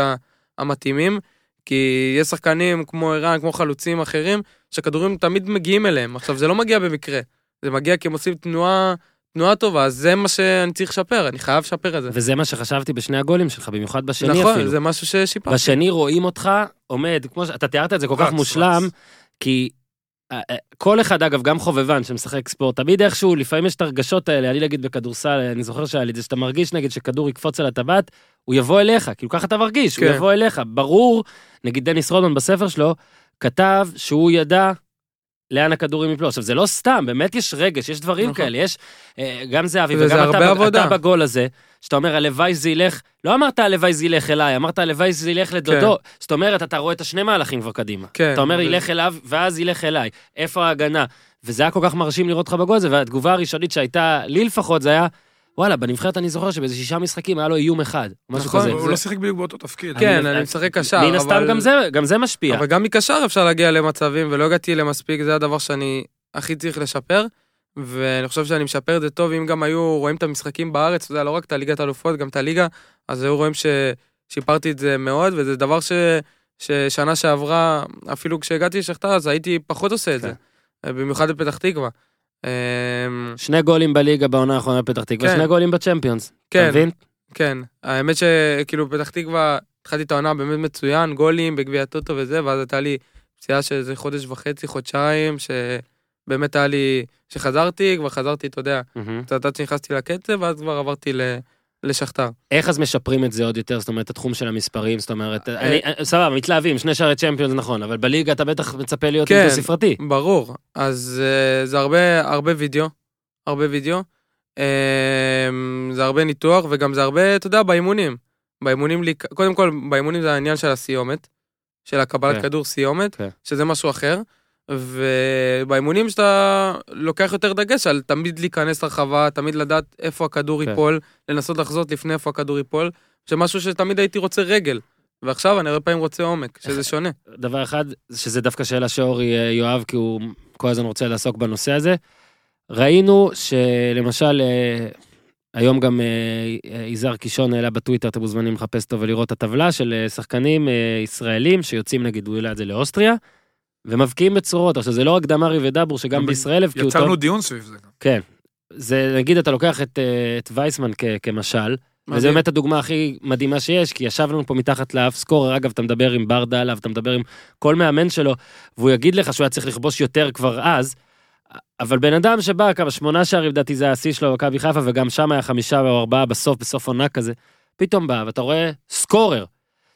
המתאימים. כי יש שחקנים כמו ערן, כמו חלוצים אחרים, שכדורים תמיד מגיעים אליהם. עכשיו, זה לא מגיע במקרה, זה מגיע כי הם עושים תנועה, תנועה טובה, אז זה מה שאני צריך לשפר, אני חייב לשפר את זה. וזה מה שחשבתי בשני הגולים שלך, במיוחד בשני נכון, אפילו. זה משהו ששיפרתי. בשני רואים אותך עומד, כמו שאתה תיארת את זה כל כך רץ, מושלם, רץ. כי אה, אה, כל אחד, אגב, גם חובבן שמשחק ספורט, תמיד איכשהו, לפעמים יש את הרגשות האלה, אני נגיד בכדורסל, אני זוכר שהיה לי את זה, שאתה מרגיש נגיד שכדור יקפוץ על הטבעת, הוא יבוא אליך, כאילו ככה אתה מרגיש, הוא כן. יבוא אליך. ברור, נגיד דניס רודמן בספר שלו, כתב שהוא ידע לאן הכדורים יפלו. עכשיו, זה לא סתם, באמת יש רגש, יש דברים נכון. כאלה, יש, אה, גם זהבי וזה וגם אתה, עבודה. אתה בגול הזה, שאתה אומר, הלוואי זה ילך, לא אמרת הלוואי זה ילך אליי, אמרת הלוואי זה ילך לדודו. זאת אומרת, אתה רואה את השני מהלכים כבר קדימה. כן. אתה אומר, ו- ילך אליו, ואז ילך אליי. איפה ההגנה? וזה היה כל כך מרשים לראות אותך בגול הזה, והתגובה הראשונית שהייתה, לי לפחות, זה היה, וואלה, בנבחרת אני זוכר שבאיזה שישה משחקים היה לו איום אחד, משהו נכון, כזה. הוא לא שיחק בדיוק באותו תפקיד. כן, אני- אני משחק קשר, מן הסתם אבל- גם זה, גם זה משפיע. אבל גם מקשר אפשר להגיע למצבים, ולא הגעתי למספיק, זה הדבר שאני הכי צריך לשפר. ואני חושב שאני משפר את זה טוב, אם גם היו רואים את המשחקים בארץ, אתה יודע, לא רק את הליגת האלופות, גם את הליגה, אז היו רואים ששיפרתי את זה מאוד, וזה דבר ש... ששנה שעברה, אפילו כשהגעתי לשכתר, אז הייתי פחות עושה את כן. זה, במיוחד בפתח תקווה. אמ, שני גולים בליגה בעונה האחרונה בפתח תקווה, כן. שני גולים בצ'מפיונס. אתה כן, מבין? כן. האמת שכאילו בפתח תקווה, התחלתי את העונה באמת מצוין, גולים בגביע הטוטו וזה, ואז הייתה לי פציעה של איזה חודש וחצי, חודשיים, שבאמת היה לי, שחזרתי, כבר חזרתי, אתה יודע. קצת עד שנכנסתי לקצב, ואז כבר עברתי ל- לשכתר. איך אז משפרים את זה עוד יותר, זאת אומרת, התחום של המספרים, זאת אומרת, אני, סבבה, מתלהבים, שני שערי צ'מפיונס, נכון, אבל בליגה אתה בטח מצפה להיות כן. ספרתי. ברור. אז אה, זה הרבה, הרבה וידאו, הרבה וידאו. אה, זה הרבה ניתוח, וגם זה הרבה, אתה יודע, באימונים. באימונים, קודם כל, באימונים זה העניין של הסיומת, של הקבלת כן. כדור סיומת, כן. שזה משהו אחר. ובאימונים שאתה לוקח יותר דגש על תמיד להיכנס לרחבה, תמיד לדעת איפה הכדור כן. ייפול, לנסות לחזות לפני איפה הכדור ייפול, שמשהו שתמיד הייתי רוצה רגל, ועכשיו אני הרבה פעמים רוצה עומק, שזה שונה. דבר אחד, שזה דווקא שאלה שאורי אה, יואב, כי הוא כל הזמן רוצה לעסוק בנושא הזה. ראינו שלמשל, אה, היום גם אה, אה, יזהר קישון העלה בטוויטר, אתם מוזמנים לחפש אותו ולראות את הטבלה של אה, שחקנים אה, ישראלים שיוצאים, נגיד, הוא העלה את זה לאוסטריה, ומבקיעים בצורות. עכשיו, זה לא רק דמרי ודבור, שגם גם בישראל הבקיעו יצרנו טוב. דיון סביב זה. כן. זה, נגיד, אתה לוקח את, אה, את וייסמן כ, כמשל, וזה מדהים. באמת הדוגמה הכי מדהימה שיש, כי ישב לנו פה מתחת לאף סקורר, אגב, אתה מדבר עם ברדה עליו, אתה מדבר עם כל מאמן שלו, והוא יגיד לך שהוא היה צריך לכבוש יותר כבר אז, אבל בן אדם שבא, כמה, שמונה שערים, לדעתי זה השיא שלו במכבי חיפה, וגם שם היה חמישה או ארבעה בסוף, בסוף עונה כזה, פתאום בא, ואתה רואה סקורר.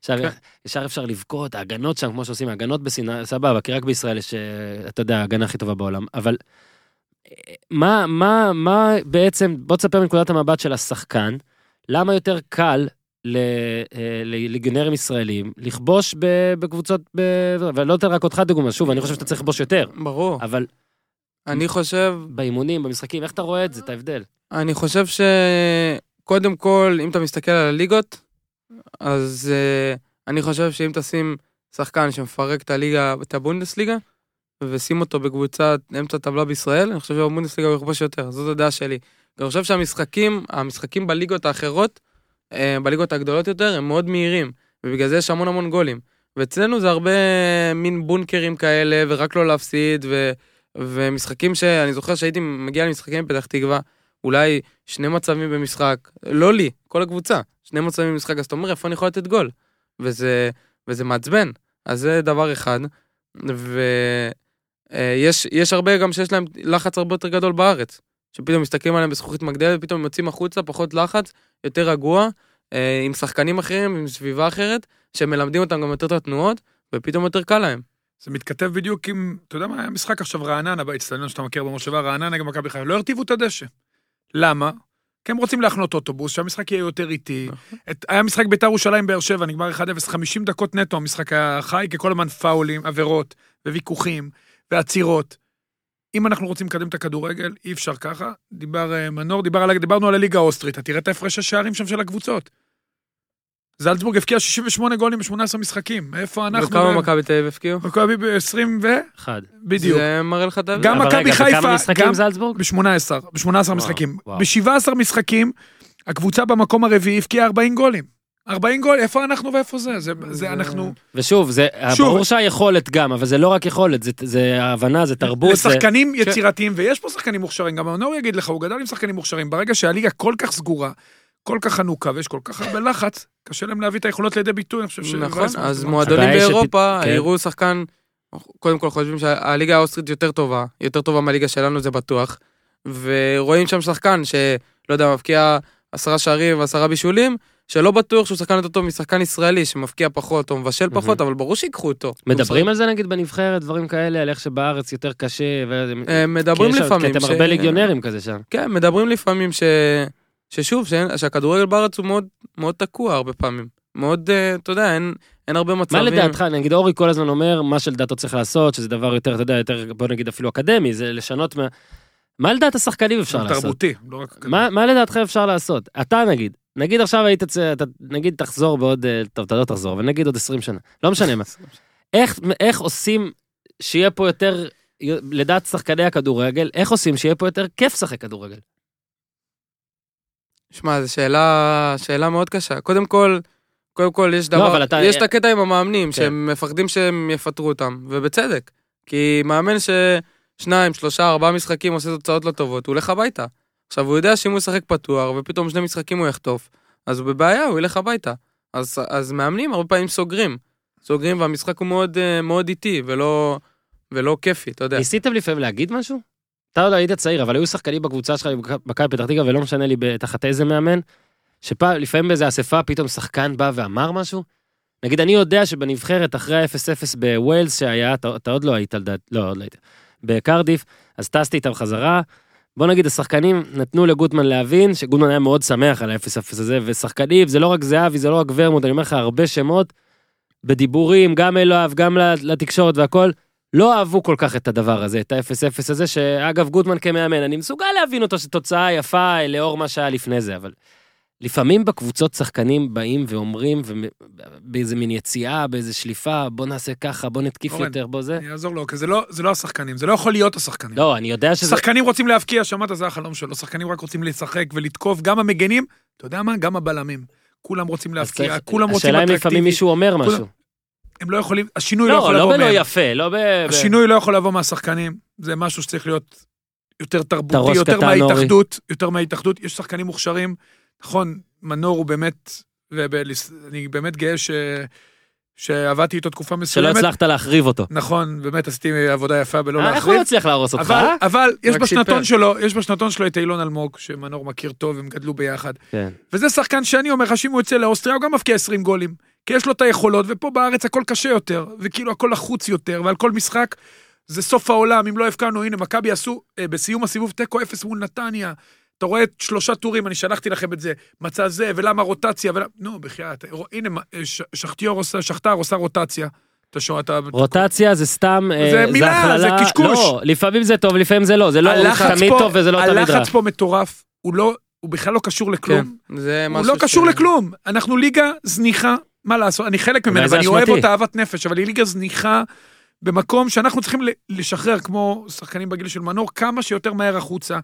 עכשיו, כן. ישר אפשר לבכות, ההגנות שם, כמו שעושים, ההגנות בסינא, סבבה, כי רק בישראל יש, אה, אתה יודע, ההגנה הכי טובה בעולם, אבל אה, מה, מה, מה בעצם, בוא תספר מנקודת המבט של השחקן, למה יותר קל ל- אה, לליגיונרים ישראלים לכבוש בקבוצות, ב- ולא אתן רק אותך דוגמה, שוב, אני חושב שאתה צריך לכבוש יותר, ברור. אבל אני חושב, באימונים, במשחקים, איך אתה רואה את זה, את ההבדל? אני חושב שקודם כל, אם אתה מסתכל על הליגות, אז uh, אני חושב שאם תשים שחקן שמפרק את הליגה, את הבונדסליגה, ושים אותו בקבוצת אמצע טבלה בישראל, אני חושב שבבונדסליגה הוא יכבוש יותר, זאת הדעה שלי. אני חושב שהמשחקים, המשחקים בליגות האחרות, uh, בליגות הגדולות יותר, הם מאוד מהירים, ובגלל זה יש המון המון גולים. ואצלנו זה הרבה מין בונקרים כאלה, ורק לא להפסיד, ו... ומשחקים שאני זוכר שהייתי מגיע למשחקים בפתח תקווה, אולי שני מצבים במשחק, לא לי, כל הקבוצה, שני מצבים במשחק, אז אתה אומר, איפה אני יכול לתת גול? וזה, וזה מעצבן. אז זה דבר אחד. ויש יש הרבה גם שיש להם לחץ הרבה יותר גדול בארץ. שפתאום מסתכלים עליהם בזכוכית מגדלת, פתאום הם יוצאים החוצה, פחות לחץ, יותר רגוע, אה, עם שחקנים אחרים, עם סביבה אחרת, שמלמדים אותם גם יותר את התנועות, ופתאום יותר קל להם. זה מתכתב בדיוק עם, אתה יודע מה, היה משחק עכשיו רעננה באצטדיון שאתה מכיר במושבה, רעננה נגד מכבי חיפה, לא הרטיבו את הדשא. למה? כי הם רוצים להחנות אוטובוס, שהמשחק יהיה יותר איטי. את, היה משחק בית"ר ירושלים באר שבע, נגמר 1-0, 50 דקות נטו המשחק היה חי, כי כל הזמן פאולים, עבירות, וויכוחים, ועצירות. אם אנחנו רוצים לקדם את הכדורגל, אי אפשר ככה. דיבר אה, מנור, דיבר על, דיברנו על הליגה האוסטרית, אתה תראה את ההפרש השערים שם של הקבוצות. זלצבורג הבקיע 68 גולים ב-18 משחקים, מאיפה אנחנו? וכמה מכבי תל אביב הפקיעו? מכבי ב-20 ו... אחד. בדיוק. זה מראה לך את ההבדל. גם אבל מכבי רגע, חיפה, וכמה משחקים גם- זלצבורג? ב-18, ב-18 וואו, משחקים. וואו. ב-17 משחקים, הקבוצה במקום הרביעי הבקיעה 40 גולים. 40 גול, איפה אנחנו ואיפה זה? זה, זה אנחנו... ושוב, זה שוב. ברור שהיכולת גם, אבל זה לא רק יכולת, זה- זה הבנה, זה תרבות, זה... לשחקנים יצירתיים, ויש פה שחקנים מוכשרים, גם מנור יגיד לך, הוא גדל עם שחקנים מוכשרים. ברגע שהליגה כל כך סגורה, כל כך חנוכה, ויש כל כך הרבה לחץ, קשה להם להביא את היכולות לידי ביטוי, אני חושב ש... נכון, אז מועדונים באירופה שפ- כן. יראו שחקן, קודם כל חושבים שהליגה האוסטרית יותר טובה, יותר טובה מהליגה שלנו זה בטוח, ורואים שם שחקן שלא יודע, מבקיע עשרה שערים ועשרה בישולים, שלא בטוח שהוא שחקן יותר טוב משחקן ישראלי שמבקיע פחות או מבשל פחות, אבל ברור שיקחו אותו. מדברים על זה נגיד בנבחרת, דברים כאלה, על איך שבארץ יותר קשה, ו... אה, מדברים לפעמים. כי אתם ש- הרבה ליגיונרים כזה שם. כן, מדברים לפעמים ש... ששוב, שאין- שהכדורגל בארץ הוא מאוד, מאוד תקוע הרבה פעמים. מאוד, אה, אתה יודע, אין, אין הרבה מצבים. מה לדעתך, נגיד אורי כל הזמן אומר, מה שלדעתו צריך לעשות, שזה דבר יותר, אתה יודע, יותר, בוא נגיד אפילו אקדמי, זה לשנות מה... מה לדעת השחקנים אפשר לעשות? תרבותי, לא רק... מה, מה לדעתך אפשר לעשות? אתה נגיד, נגיד עכשיו היית, צ- אתה, נגיד תחזור בעוד, אה, טוב, אתה לא תחזור, אבל נגיד עוד 20 שנה, לא משנה מה. איך, איך עושים שיהיה פה יותר, לדעת שחקני הכדורגל, איך עושים שיהיה פה יותר כיף לשחק כדורגל? שמע, זו שאלה, שאלה מאוד קשה. קודם כל, קודם כל יש דבר, לא, אתה- יש את הקטע עם המאמנים, כן. שהם מפחדים שהם יפטרו אותם, ובצדק. כי מאמן ששניים, שלושה, ארבעה משחקים עושה תוצאות לא טובות, הוא הולך הביתה. עכשיו, הוא יודע שאם הוא ישחק פתוח, ופתאום שני משחקים הוא יחטוף, אז הוא בבעיה, הוא ילך הביתה. אז, אז מאמנים הרבה פעמים סוגרים. סוגרים, והמשחק הוא מאוד, אה, מאוד איטי, ולא, ולא כיפי, אתה יודע. ניסיתם לפעמים להגיד משהו? אתה עוד היית צעיר, אבל היו שחקנים בקבוצה שלך במכבי פתח תקווה, ולא משנה לי תחת איזה מאמן, שפעם, לפעמים באיזה אספה פתאום שחקן בא ואמר משהו? נגיד, אני יודע שבנבחרת, אחרי ה-0-0 בווילס שהיה, אתה, אתה עוד לא היית, לדעת, לא, עוד לא היית, בקרדיף, אז טסתי איתם חזרה. בוא נגיד, השחקנים נתנו לגוטמן להבין שגוטמן היה מאוד שמח על ה-0-0 הזה, ושחקנים, זה לא רק זהבי, זה לא רק ורמוט, אני אומר לך, הרבה שמות, בדיבורים, גם אליו, גם לתקשורת והכל, לא אהבו כל כך את הדבר הזה, את ה-0-0 הזה, שאגב, גוטמן כמאמן, אני מסוגל להבין אותו שתוצאה יפה לאור מה שהיה לפני זה, אבל לפעמים בקבוצות שחקנים באים ואומרים, באיזה מין יציאה, באיזה שליפה, בוא נעשה ככה, בוא נתקיף אורן, יותר, בוא זה. אני אעזור לו, כי זה לא, זה לא השחקנים, זה לא יכול להיות השחקנים. לא, אני יודע שזה... שחקנים רוצים להבקיע, שמעת, זה החלום שלו. שחקנים רק רוצים לשחק ולתקוף, גם המגנים, אתה יודע מה? גם הבלמים. כולם רוצים להבקיע, כולם רוצים השאלה אם לפעמים אטרקטיבי. מישהו אומר משהו. הם לא יכולים, השינוי לא יכול לא, לא לבוא בלא מהם. יפה, לא ב... ב- השינוי לא יכול לבוא מהשחקנים, זה משהו שצריך להיות יותר תרבותי, יותר. מההתאחדות, יותר מההתאחדות, יש שחקנים מוכשרים, נכון, מנור הוא באמת, ואני באמת גאה ש... שעבדתי איתו תקופה שלא מסוימת. הצלחת להחריב אותו. נכון, באמת עשיתי עבודה יפה בלא אה, איך הוא להחריב. לא הצליח להרוס אותך, אבל, אה? אבל יש בשנתון. שלו, יש בשנתון שלו את אילון אלמוג, שמנור מכיר טוב, הם גדלו ביחד. כן. וזה שחקן שאני אומר לך שאם הוא יוצא לאוסטריה, הוא גם מבקיע 20 גולים. כי יש לו את היכולות, ופה בארץ הכל קשה יותר, וכאילו הכל לחוץ יותר, ועל כל משחק זה סוף העולם, אם לא הבקענו, הנה, מכבי עשו אה, בסיום הסיבוב תיקו 0 מול נתניה. אתה רואה את שלושה טורים, אני שלחתי לכם את זה, מצא זה, ולמה רוטציה, ולמה... נו, בחייאת, הנה, אה, ש- שכתיור עושה, שכתר עושה רוטציה. אתה שומע, אתה... רוטציה זה סתם... אה, זה מילה, זה קשקוש. לא, לפעמים זה טוב, לפעמים זה לא. זה לא תמיד פה- טוב וזה לא תמיד רע. הלחץ פה מטורף, הוא לא, הוא בכלל לא קשור לכלום. כן, זה הוא משהו לא קשור ש- לכלום. אנחנו ליגה זניחה, מה לעשות, אני חלק ממנה, ואני אוהב. אותה אהבת נפש, אבל היא ליגה זניחה במקום שאנחנו צריכים לשחרר, כמו שחקנים בגיל של מנור, כמה שיותר מהר החוצה.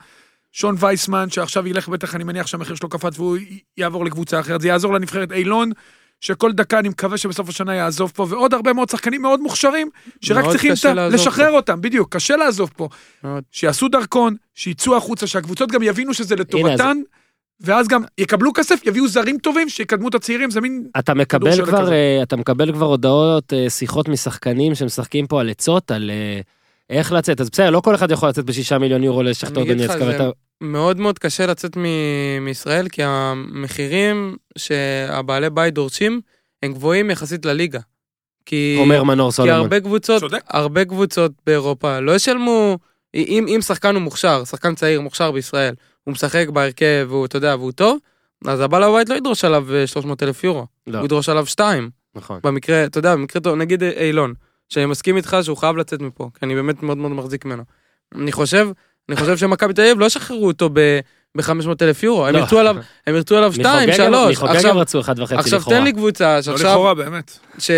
שון וייסמן, שעכשיו ילך בטח, אני מניח שהמחיר שלו קפץ והוא יעבור לקבוצה אחרת, זה יעזור לנבחרת אילון. שכל דקה אני מקווה שבסוף השנה יעזוב פה, ועוד הרבה מאוד שחקנים מאוד מוכשרים, שרק מאוד צריכים לעזוב לשחרר אותם, בדיוק, קשה לעזוב פה. מאוד. שיעשו דרכון, שיצאו החוצה, שהקבוצות גם יבינו שזה הנה, לטובתן, ואז גם יקבלו כסף, יביאו זרים טובים, שיקדמו את הצעירים, זה מין... אתה מקבל כבר, כזה. אה, אתה מקבל כבר הודעות, אה, שיחות משחקנים שמשחקים פה על עצות, על אה, איך לצאת. אז בסדר, לא כל אחד יכול לצאת בשישה מיליון יורו לשכתר אני אגיד לך. זה- ואתה- מאוד מאוד קשה לצאת מ- מישראל, כי המחירים שהבעלי בית דורשים הם גבוהים יחסית לליגה. כי, אומר מנור כי סולומון. הרבה קבוצות, צודק. הרבה קבוצות באירופה לא ישלמו, אם, אם שחקן הוא מוכשר, שחקן צעיר מוכשר בישראל, הוא משחק בהרכב והוא, אתה יודע, והוא טוב, אז הבעל הבית לא ידרוש עליו 300 אלף יורו, לא, הוא ידרוש עליו 2. נכון. במקרה, אתה יודע, במקרה טוב, נגיד אילון, שאני מסכים איתך שהוא חייב לצאת מפה, כי אני באמת מאוד מאוד מחזיק ממנו. אני חושב, אני חושב שמכבי תל אביב לא ישחררו אותו ב-500 אלף יורו, הם לא. ירצו עליו, הם ירצו עליו 2, מחוגג הם- 3. מחוגג הם עכשיו, רצו אחד וחצי עכשיו לכאורה. תן לי קבוצה לא שעכשיו, לכאורה, באמת. ש...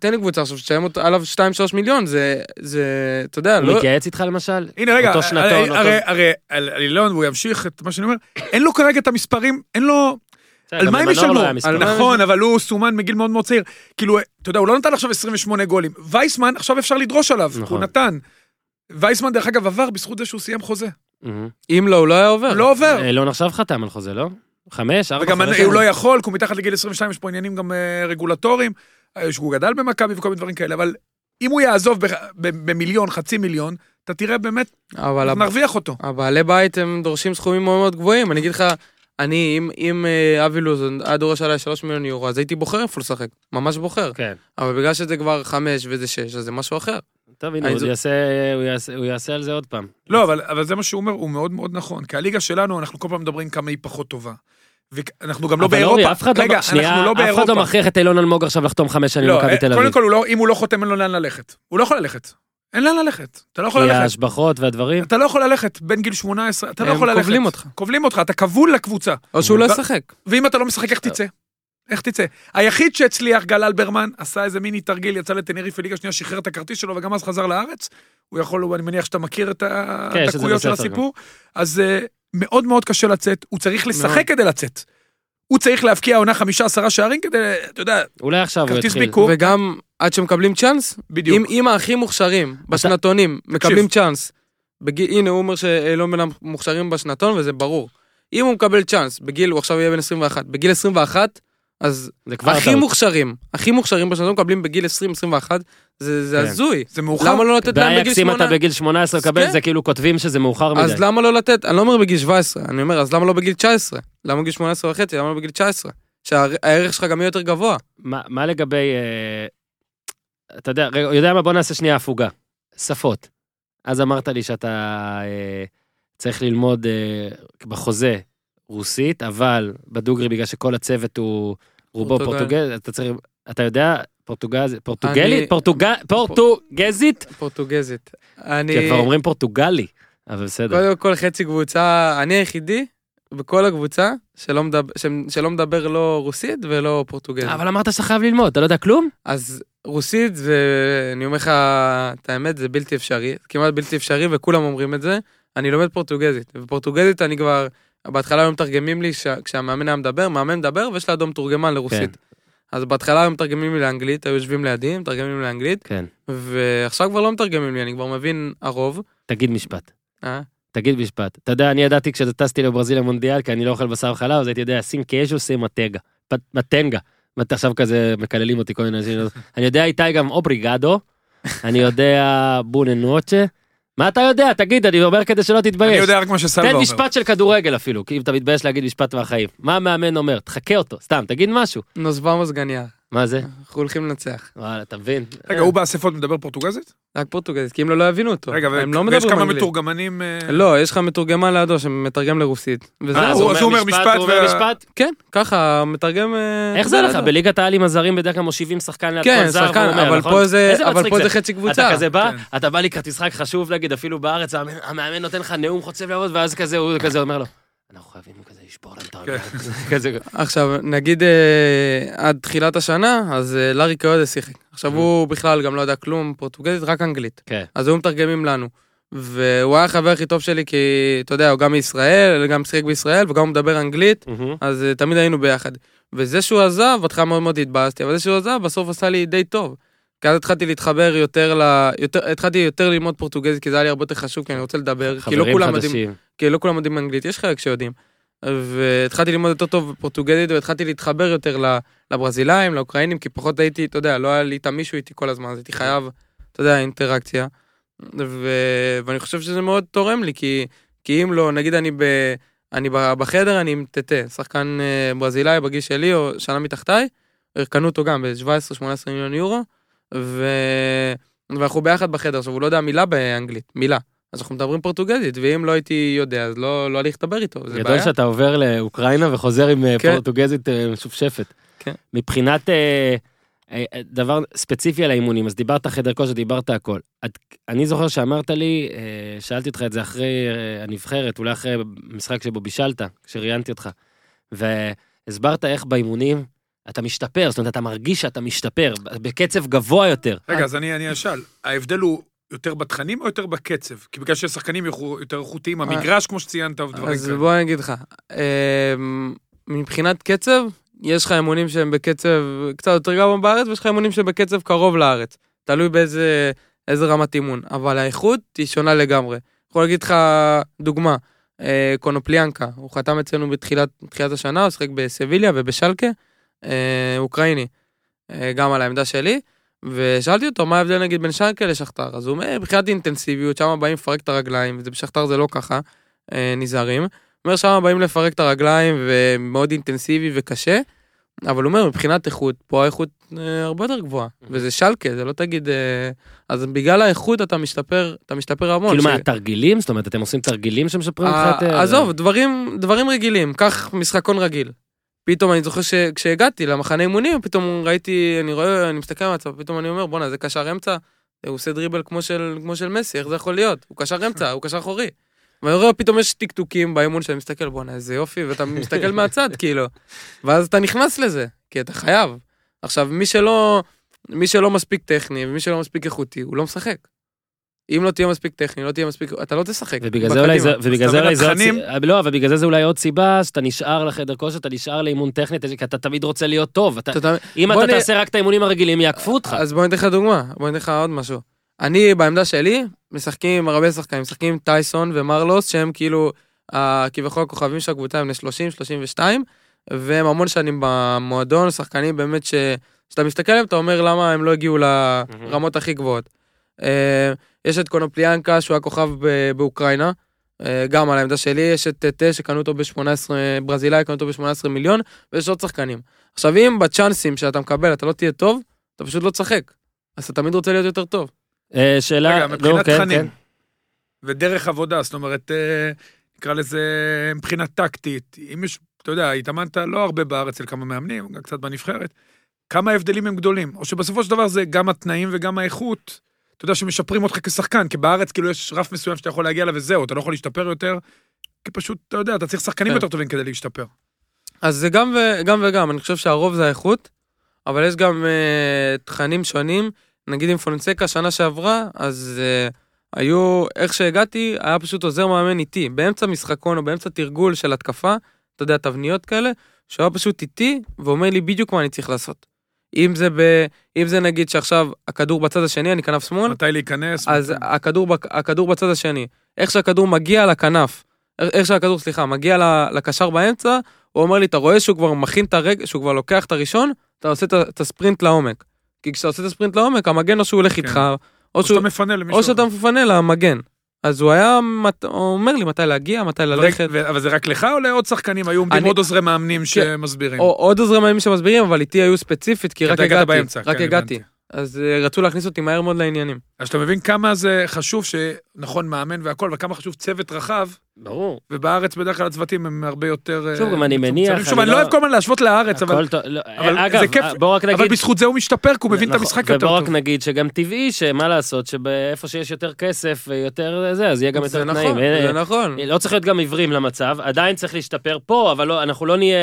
תן לי קבוצה עכשיו שתשלם עליו 2-3 מיליון, זה, זה, אתה יודע, הוא לא, מתייעץ איתך למשל? הנה, רגע, אותו שנתון, הרי- על אילון, והוא ימשיך את מה שאני אומר, אין לו כרגע את המספרים, אין לו... על מה הם לא ישלמו? נכון, אבל הוא סומן מגיל מאוד מאוד צעיר. כאילו, אתה יודע, הוא לא נתן עכשיו 28 גולים. וייסמן, עכשיו אפשר לדרוש עליו, נכון. הוא נתן. וייסמן, דרך אגב, עבר בזכות זה שהוא סיים חוזה. מהמם. אם לא, הוא לא היה עובר. לא עובר. אילון עכשיו חתם על חוזה, לא? חמש, ארבע, וגם הוא לא. יכול, כי הוא מתחת לגיל 22, יש פה עניינים גם אה, רגולטוריים, אה, שהוא גדל במכבי וכל מיני דברים כאלה, אבל אם הוא יעזוב ב- ב- במיליון, חצי מיליון, אתה תראה באמת, אבל אנחנו נרוויח אותו. הבעלי בית הם דורשים סכומים מאוד מאוד גבוהים, אני אגיד לך, אני, אם, אם אה, אבי לוזון היה דורש עליי 3 מיליון יורו, אז הייתי בוחר איפה לשחק, ממש בוחר. כן. אבל בגלל שזה כבר 5 וזה 6, אז זה משהו אחר. טוב, הנה, הוא זו- יעשה- הוא יעשה- הוא יעשה על זה עוד פעם. לא, אבל, אבל זה מה שהוא אומר, הוא מאוד מאוד נכון. כי הליגה שלנו, אנחנו כל פעם מדברים כמה היא פחות טובה. ואנחנו גם לא אבל באירופה. אורי, אף אחד רגע, לא, שנייה, אנחנו לא אף אחד באירופה. לא מכריח את אילון אלמוג עכשיו לחתום חמש שנים לא, במכבי תל קודם אביב. כל, הוא לא, אם הוא לא חותם, אין לו לאן ללכת. הוא לא יכול ללכת. אין לאן ללכת. אתה לא יכול כי ללכת. ההשבחות והדברים. אתה לא יכול ללכת בין גיל 18, אתה לא הם יכול ללכת. כובלים אותך. כובלים אותך, אתה כבול לקבוצה. או שהוא לא ישחק. ואם אתה לא משחק, איך תצא? איך תצא? היחיד שהצליח, גל אלברמן, עשה איזה מיני תרגיל, יצא לטנריף בליגה שנייה, שחרר את הכרטיס שלו וגם אז חזר לארץ. הוא יכול, אני מניח שאתה מכיר את כן, הדקויות של בספר הסיפור. אז אה, מאוד מאוד קשה לצאת, הוא צריך לשחק. כדי לצאת. הוא צריך להבקיע עונה חמישה עשרה שערים כדי, אתה יודע, אולי עכשיו הוא יתחיל. ביקור. וגם עד שמקבלים צ'אנס, בדיוק. אם, אם הכי מוכשרים בשנתונים מקבלים צ'אנס, בגיל, הנה הוא אומר שלא בין המוכשרים בשנתון וזה ברור. אם הוא מקבל צ'אנס בגיל, הוא עכשיו יהיה בן 21, בגיל 21, אז הכי. מוכשרים, הכי מוכשרים בשנתון מקבלים בגיל 20-21, זה, זה כן. הזוי. זה מאוחר. למה לא לתת להם בגיל באייקס אם אתה 18? בגיל 18 לקבל כן. זה כאילו כותבים שזה מאוחר מדי. אז למה לא לתת, אני לא אומר בגיל 17, אני אומר, אז למה לא בגיל 19? למה בגיל 18 וחצי? למה לא בגיל 19? שהערך שלך גם יהיה יותר גבוה. מה מה לגבי, אה, אתה יודע, רגע, יודע מה, בוא נעשה שנייה הפוגה. שפות. אז אמרת לי שאתה אה, צריך ללמוד אה, בחוזה רוסית, אבל בדוגרי, בגלל שכל הצוות הוא רובו פורטוגל. פורטוגל, אתה צריך, אתה יודע פורטוגזית, פורטוגלית? אני- פורטוגל- פורטוגזית? פורטוגזית. אני... כי כבר אומרים פורטוגלי, אבל בסדר. קודם כל חצי קבוצה, אני היחידי בכל הקבוצה שלא מדבר, שלא מדבר לא רוסית ולא פורטוגזית. אבל אמרת שאתה חייב ללמוד, אתה לא יודע כלום? אז רוסית זה, אני אומר לך את האמת, זה בלתי אפשרי, כמעט בלתי אפשרי וכולם אומרים את זה. אני לומד פורטוגזית, ופורטוגזית אני כבר, בהתחלה היו מתרגמים לי ש- כשהמאמן היה מדבר, מאמן מדבר ויש לידו מתורגמן לרוסית. אז בהתחלה היו מתרגמים לי לאנגלית, היו יושבים לידי, מתרגמים לי לאנגלית, כן. ועכשיו כבר לא מתרגמים לי, אני כבר מבין הרוב. תגיד משפט. אה? תגיד משפט. אתה יודע, אני ידעתי כשטסתי לברזיל למונדיאל, כי אני לא אוכל בשר וחלב, אז הייתי יודע, סים קייז'ו סים מטגה. מטנגה. עכשיו כזה מקללים אותי כל מיני אנשים. אני יודע איתי גם אובריגדו, אני יודע בונה נוצ'ה. מה אתה יודע? תגיד, אני אומר כדי שלא אני תתבייש. יודע רק מה שסלווה תן אומר. משפט של כדורגל אפילו, כי אם אתה מתבייש להגיד משפט מהחיים. מה המאמן אומר? תחכה אותו, סתם, תגיד משהו. נוזבה מזגניה, מה זה? אנחנו הולכים לנצח. וואלה, אתה מבין? רגע, הוא באספות מדבר פורטוגזית? רק פורטוגזית, כי אם לא, לא יבינו אותו. רגע, הם לא ויש כמה. מתורגמנים... אה, לא, יש לך מתורגמן לידו שמתרגם לרוסית. אה, אז הוא- אומר משפט הוא אומר וה- משפט? כן, ככה, מתרגם... אה, איך זה לך? בליגת העלים הזרים בדרך כלל מושיבים שחקן ליד כן, כל זר, שחקן, והוא אומר, אבל נכון? פה זה חצי קבוצה. אתה כזה בא, כן. אתה בא לקראת משחק חשוב נגיד אפילו בארץ, המאמן- נותן לך נאום חוצב להבות, ואז כזה, הוא כזה אומר לו, אנחנו חייבים כזה לשבור להם את הרגליים. כזה, עכשיו, נגיד אה, עד תחילת השנה, אז אה, לארי קיודה שיחק. עכשיו, הוא בכלל גם לא יודע כלום פורטוגזית, רק אנגלית. כן. אז היו מתרגמים לנו. והוא היה החבר הכי טוב שלי, כי, אתה יודע, הוא גם מישראל, גם שיחק בישראל, וגם הוא מדבר אנגלית. אז אה, תמיד היינו ביחד. וזה שהוא עזב, בהתחלה מאוד מאוד התבאסתי, אבל זה שהוא עזב, בסוף עשה לי די טוב. כי אז התחלתי להתחבר יותר ל... יותר, התחלתי יותר ללמוד פורטוגזית, כי זה היה לי הרבה יותר חשוב, כי אני רוצה לדבר, כי לא חברים כולם יודעים, חדשים. כי לא כולם יודעים אנגלית, יש חלק שיודעים. והתחלתי ללמוד יותר טוב פורטוגזית, והתחלתי להתחבר יותר לברזילאים, לאוקראינים, כי פחות הייתי, אתה יודע, לא היה לי איתם מישהו איתי כל הזמן, אז הייתי חייב, אתה יודע, אינטראקציה. ו... ואני חושב שזה מאוד תורם לי, כי, כי אם לא, נגיד אני, ב... אני בחדר, אני עם טטה, שחקן אה, ברזילאי בגיל שלי, או שנה מתחתיי, קנו אותו גם ב-17-18 מיליון יורו, ו... ואנחנו ביחד בחדר, עכשיו הוא לא יודע מילה באנגלית, מילה. אז אנחנו מדברים פורטוגזית, ואם לא הייתי יודע, אז לא, לא איך לדבר איתו, זה גדול בעיה. שאתה עובר לאוקראינה וחוזר עם אה, כן. פורטוגזית אה, משופשפת. כן. מבחינת אה, דבר ספציפי על האימונים, אז דיברת חדר כושר, דיברת הכל. את- אני זוכר שאמרת לי, שאלתי אותך את זה אחרי הנבחרת, אולי אחרי משחק שבו בישלת, כשראיינתי אותך, והסברת איך באימונים אתה משתפר, זאת אומרת, אתה מרגיש שאתה משתפר בקצב גבוה יותר. רגע, אז אני אני אשאל, ההבדל הוא יותר בתכנים או יותר בקצב? כי בגלל ששחקנים יוכלו- יותר איכותיים, המגרש, כמו שציינת, ודברים אז כאלה. בוא אני אגיד לך, אמ, מבחינת קצב, יש לך אימונים שהם בקצב קצת יותר גבוה בארץ, ויש לך אימונים שהם בקצב קרוב לארץ. תלוי באיזה איזה רמת אימון. אבל האיכות היא שונה לגמרי. יכול להגיד לך דוגמה, אה, קונופליאנקה, הוא חתם אצלנו בתחילת בתחילת השנה, הוא שיחק בסביליה ובשלקה, אה, אוקראיני, אה, גם על העמדה שלי. ושאלתי אותו מה ההבדל נגיד בין שלקה לשכתר, אז הוא אומר מבחינת אינטנסיביות, שם באים לפרק את הרגליים, ובשכתר זה לא ככה, אה, נזהרים. הוא אומר שם באים לפרק את הרגליים ומאוד אינטנסיבי וקשה, אבל הוא אומר מבחינת איכות, פה האיכות אה, הרבה יותר גבוהה, וזה שלקה, זה לא תגיד, אה, אז בגלל האיכות אתה משתפר, אתה משתפר המון. כאילו ש- מה, תרגילים? זאת אומרת, אתם עושים תרגילים שמשפרים לך את... אה, אה, עזוב, דברים, דברים רגילים, קח משחקון רגיל. פתאום אני זוכר שכשהגעתי למחנה אימונים, פתאום ראיתי, אני רואה, אני מסתכל מהצד, פתאום אני אומר, בואנה, זה קשר אמצע, הוא עושה דריבל כמו של, כמו של מסי, איך זה יכול להיות? הוא קשר אמצע, הוא קשר אחורי. ואני רואה, פתאום יש טקטוקים באימון שאני מסתכל, בואנה, איזה יופי, ואתה מסתכל מהצד, כאילו. ואז אתה נכנס לזה, כי אתה חייב. עכשיו, מי שלא, מי שלא מספיק טכני, ומי שלא מספיק איכותי, הוא לא משחק. אם לא תהיה מספיק טכני, לא תהיה מספיק, אתה לא תשחק. ובגלל זה אולי זה, ובגלל זה אולי זה סיבה, לא, אבל בגלל זה זה אולי עוד סיבה שאתה נשאר לחדר כושר, אתה נשאר לאימון טכני, כי אתה תמיד רוצה להיות טוב. אם אתה תעשה רק את האימונים הרגילים, יעקפו אותך. אז בוא ניתן לך דוגמה, בוא ניתן לך עוד משהו. אני בעמדה שלי, משחקים עם הרבה שחקנים, משחקים עם טייסון ומרלוס, שהם כאילו, כביכול הכוכבים של הקבוצה, הם בני 30, 32, והם המון שנים במועדון, שחקנים באמת ש... כשאתה מסתכל עליהם, אתה אומר למה הם לא הגיעו לרמות הכי גבוהות. אה, יש את קונופליאנקה, שהוא הכוכב ב- באוקראינה, אה, גם על העמדה שלי, יש את טה שקנו אותו ב-18, ברזילאי קנו אותו ב-18 מיליון, ויש עוד שחקנים. עכשיו, אם בצ'אנסים שאתה מקבל אתה לא תהיה טוב, אתה פשוט לא תשחק. אז אתה תמיד רוצה להיות יותר טוב. אה, שאלה, רגע, נו, מבחינת כן, תכנים כן. ודרך עבודה, זאת אומרת, נקרא לזה מבחינה טקטית, אם יש, אתה יודע, התאמנת לא הרבה בארץ אצל כמה מאמנים, גם קצת בנבחרת, כמה ההבדלים הם גדולים. או שבסופו של דבר זה גם התנאים וגם האיכות, אתה יודע, שמשפרים אותך כשחקן, כי בארץ כאילו יש רף מסוים שאתה יכול להגיע אליו וזהו, אתה לא יכול להשתפר יותר, כי פשוט, אתה יודע, אתה צריך שחקנים כן. יותר טובים כדי להשתפר. אז זה גם, ו, גם וגם, אני חושב שהרוב זה האיכות, אבל יש גם uh, תכנים שונים. נגיד עם פונסקה שנה שעברה, אז uh, היו, איך שהגעתי, היה פשוט עוזר מאמן איתי, באמצע משחקון או באמצע תרגול של התקפה, אתה יודע, תבניות כאלה, שהוא היה פשוט איתי, ואומר לי בדיוק מה אני צריך לעשות. אם זה, ב, אם זה נגיד שעכשיו הכדור בצד השני, אני כנף שמאל, מתי להיכנס. אז מתי- הכדור, הכדור בצד השני, איך שהכדור מגיע לכנף, איך שהכדור, סליחה, מגיע לקשר באמצע, הוא אומר לי, אתה רואה שהוא כבר מכין את הרגע, שהוא כבר לוקח את הראשון, אתה עושה את הספרינט לעומק. כי כשאתה עושה את הספרינט לעומק, המגן או שהוא הולך כן. איתך, או, או שהוא, שאתה מפנה למישהו. או שאתה מפנה למגן. אז הוא היה, מת- הוא אומר לי מתי להגיע, מתי ללכת. ו- אבל זה רק לך או לעוד שחקנים? היו עומדים אני- עוד עוזרי מאמנים שמסבירים? או עוד עוזרי מאמנים שמסבירים, אבל איתי היו ספציפית, כי רק הגעתי. באמצע, רק כן, הגעתי. הבנתי. אז אה, רצו להכניס אותי מהר מאוד לעניינים. אז אתה מבין כמה זה חשוב שנכון מאמן והכל, וכמה חשוב צוות רחב, ברור. ובארץ בדרך כלל הצוותים הם הרבה יותר... שוב, אה, גם אני. מניח, שוב, אני לא לא- אוהב כל הזמן להשוות לארץ, אבל לא, אבל זה כיף. בוא רק נגיד... אבל בזכות זה הוא משתפר, כי הוא מבין את נכון, המשחק יותר טוב. רק נגיד שגם טבעי שמה לעשות, שבאיפה שיש יותר כסף ויותר זה, אז יהיה גם זה יותר נכון, תנאים. אה, זה נכון. לא צריך להיות גם עיוורים למצב, עדיין צריך להשתפר פה, אבל לא, אנחנו לא נהיה...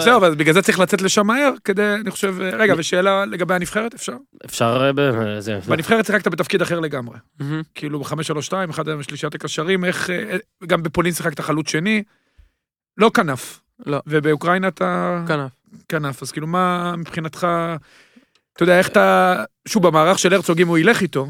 זהו, אבל בגלל זה צריך לצאת לשם מהר, כדי, אני חושב... רגע, ושאלה לגבי הנבחרת, אפשר? אפשר... אה, זה- בנבחרת שיחקת בתפקיד אחר לגמרי. כאילו ב-532, אחד משלישיית הקשרים, איך... אה, גם בפולין שיחקת חלוץ שני, לא כנף. לא. ובאוקראינה אתה כנף. כנף, אז כאילו מה מבחינתך... אתה יודע, איך אתה... שוב, במערך של הרצוג, אם הוא ילך איתו,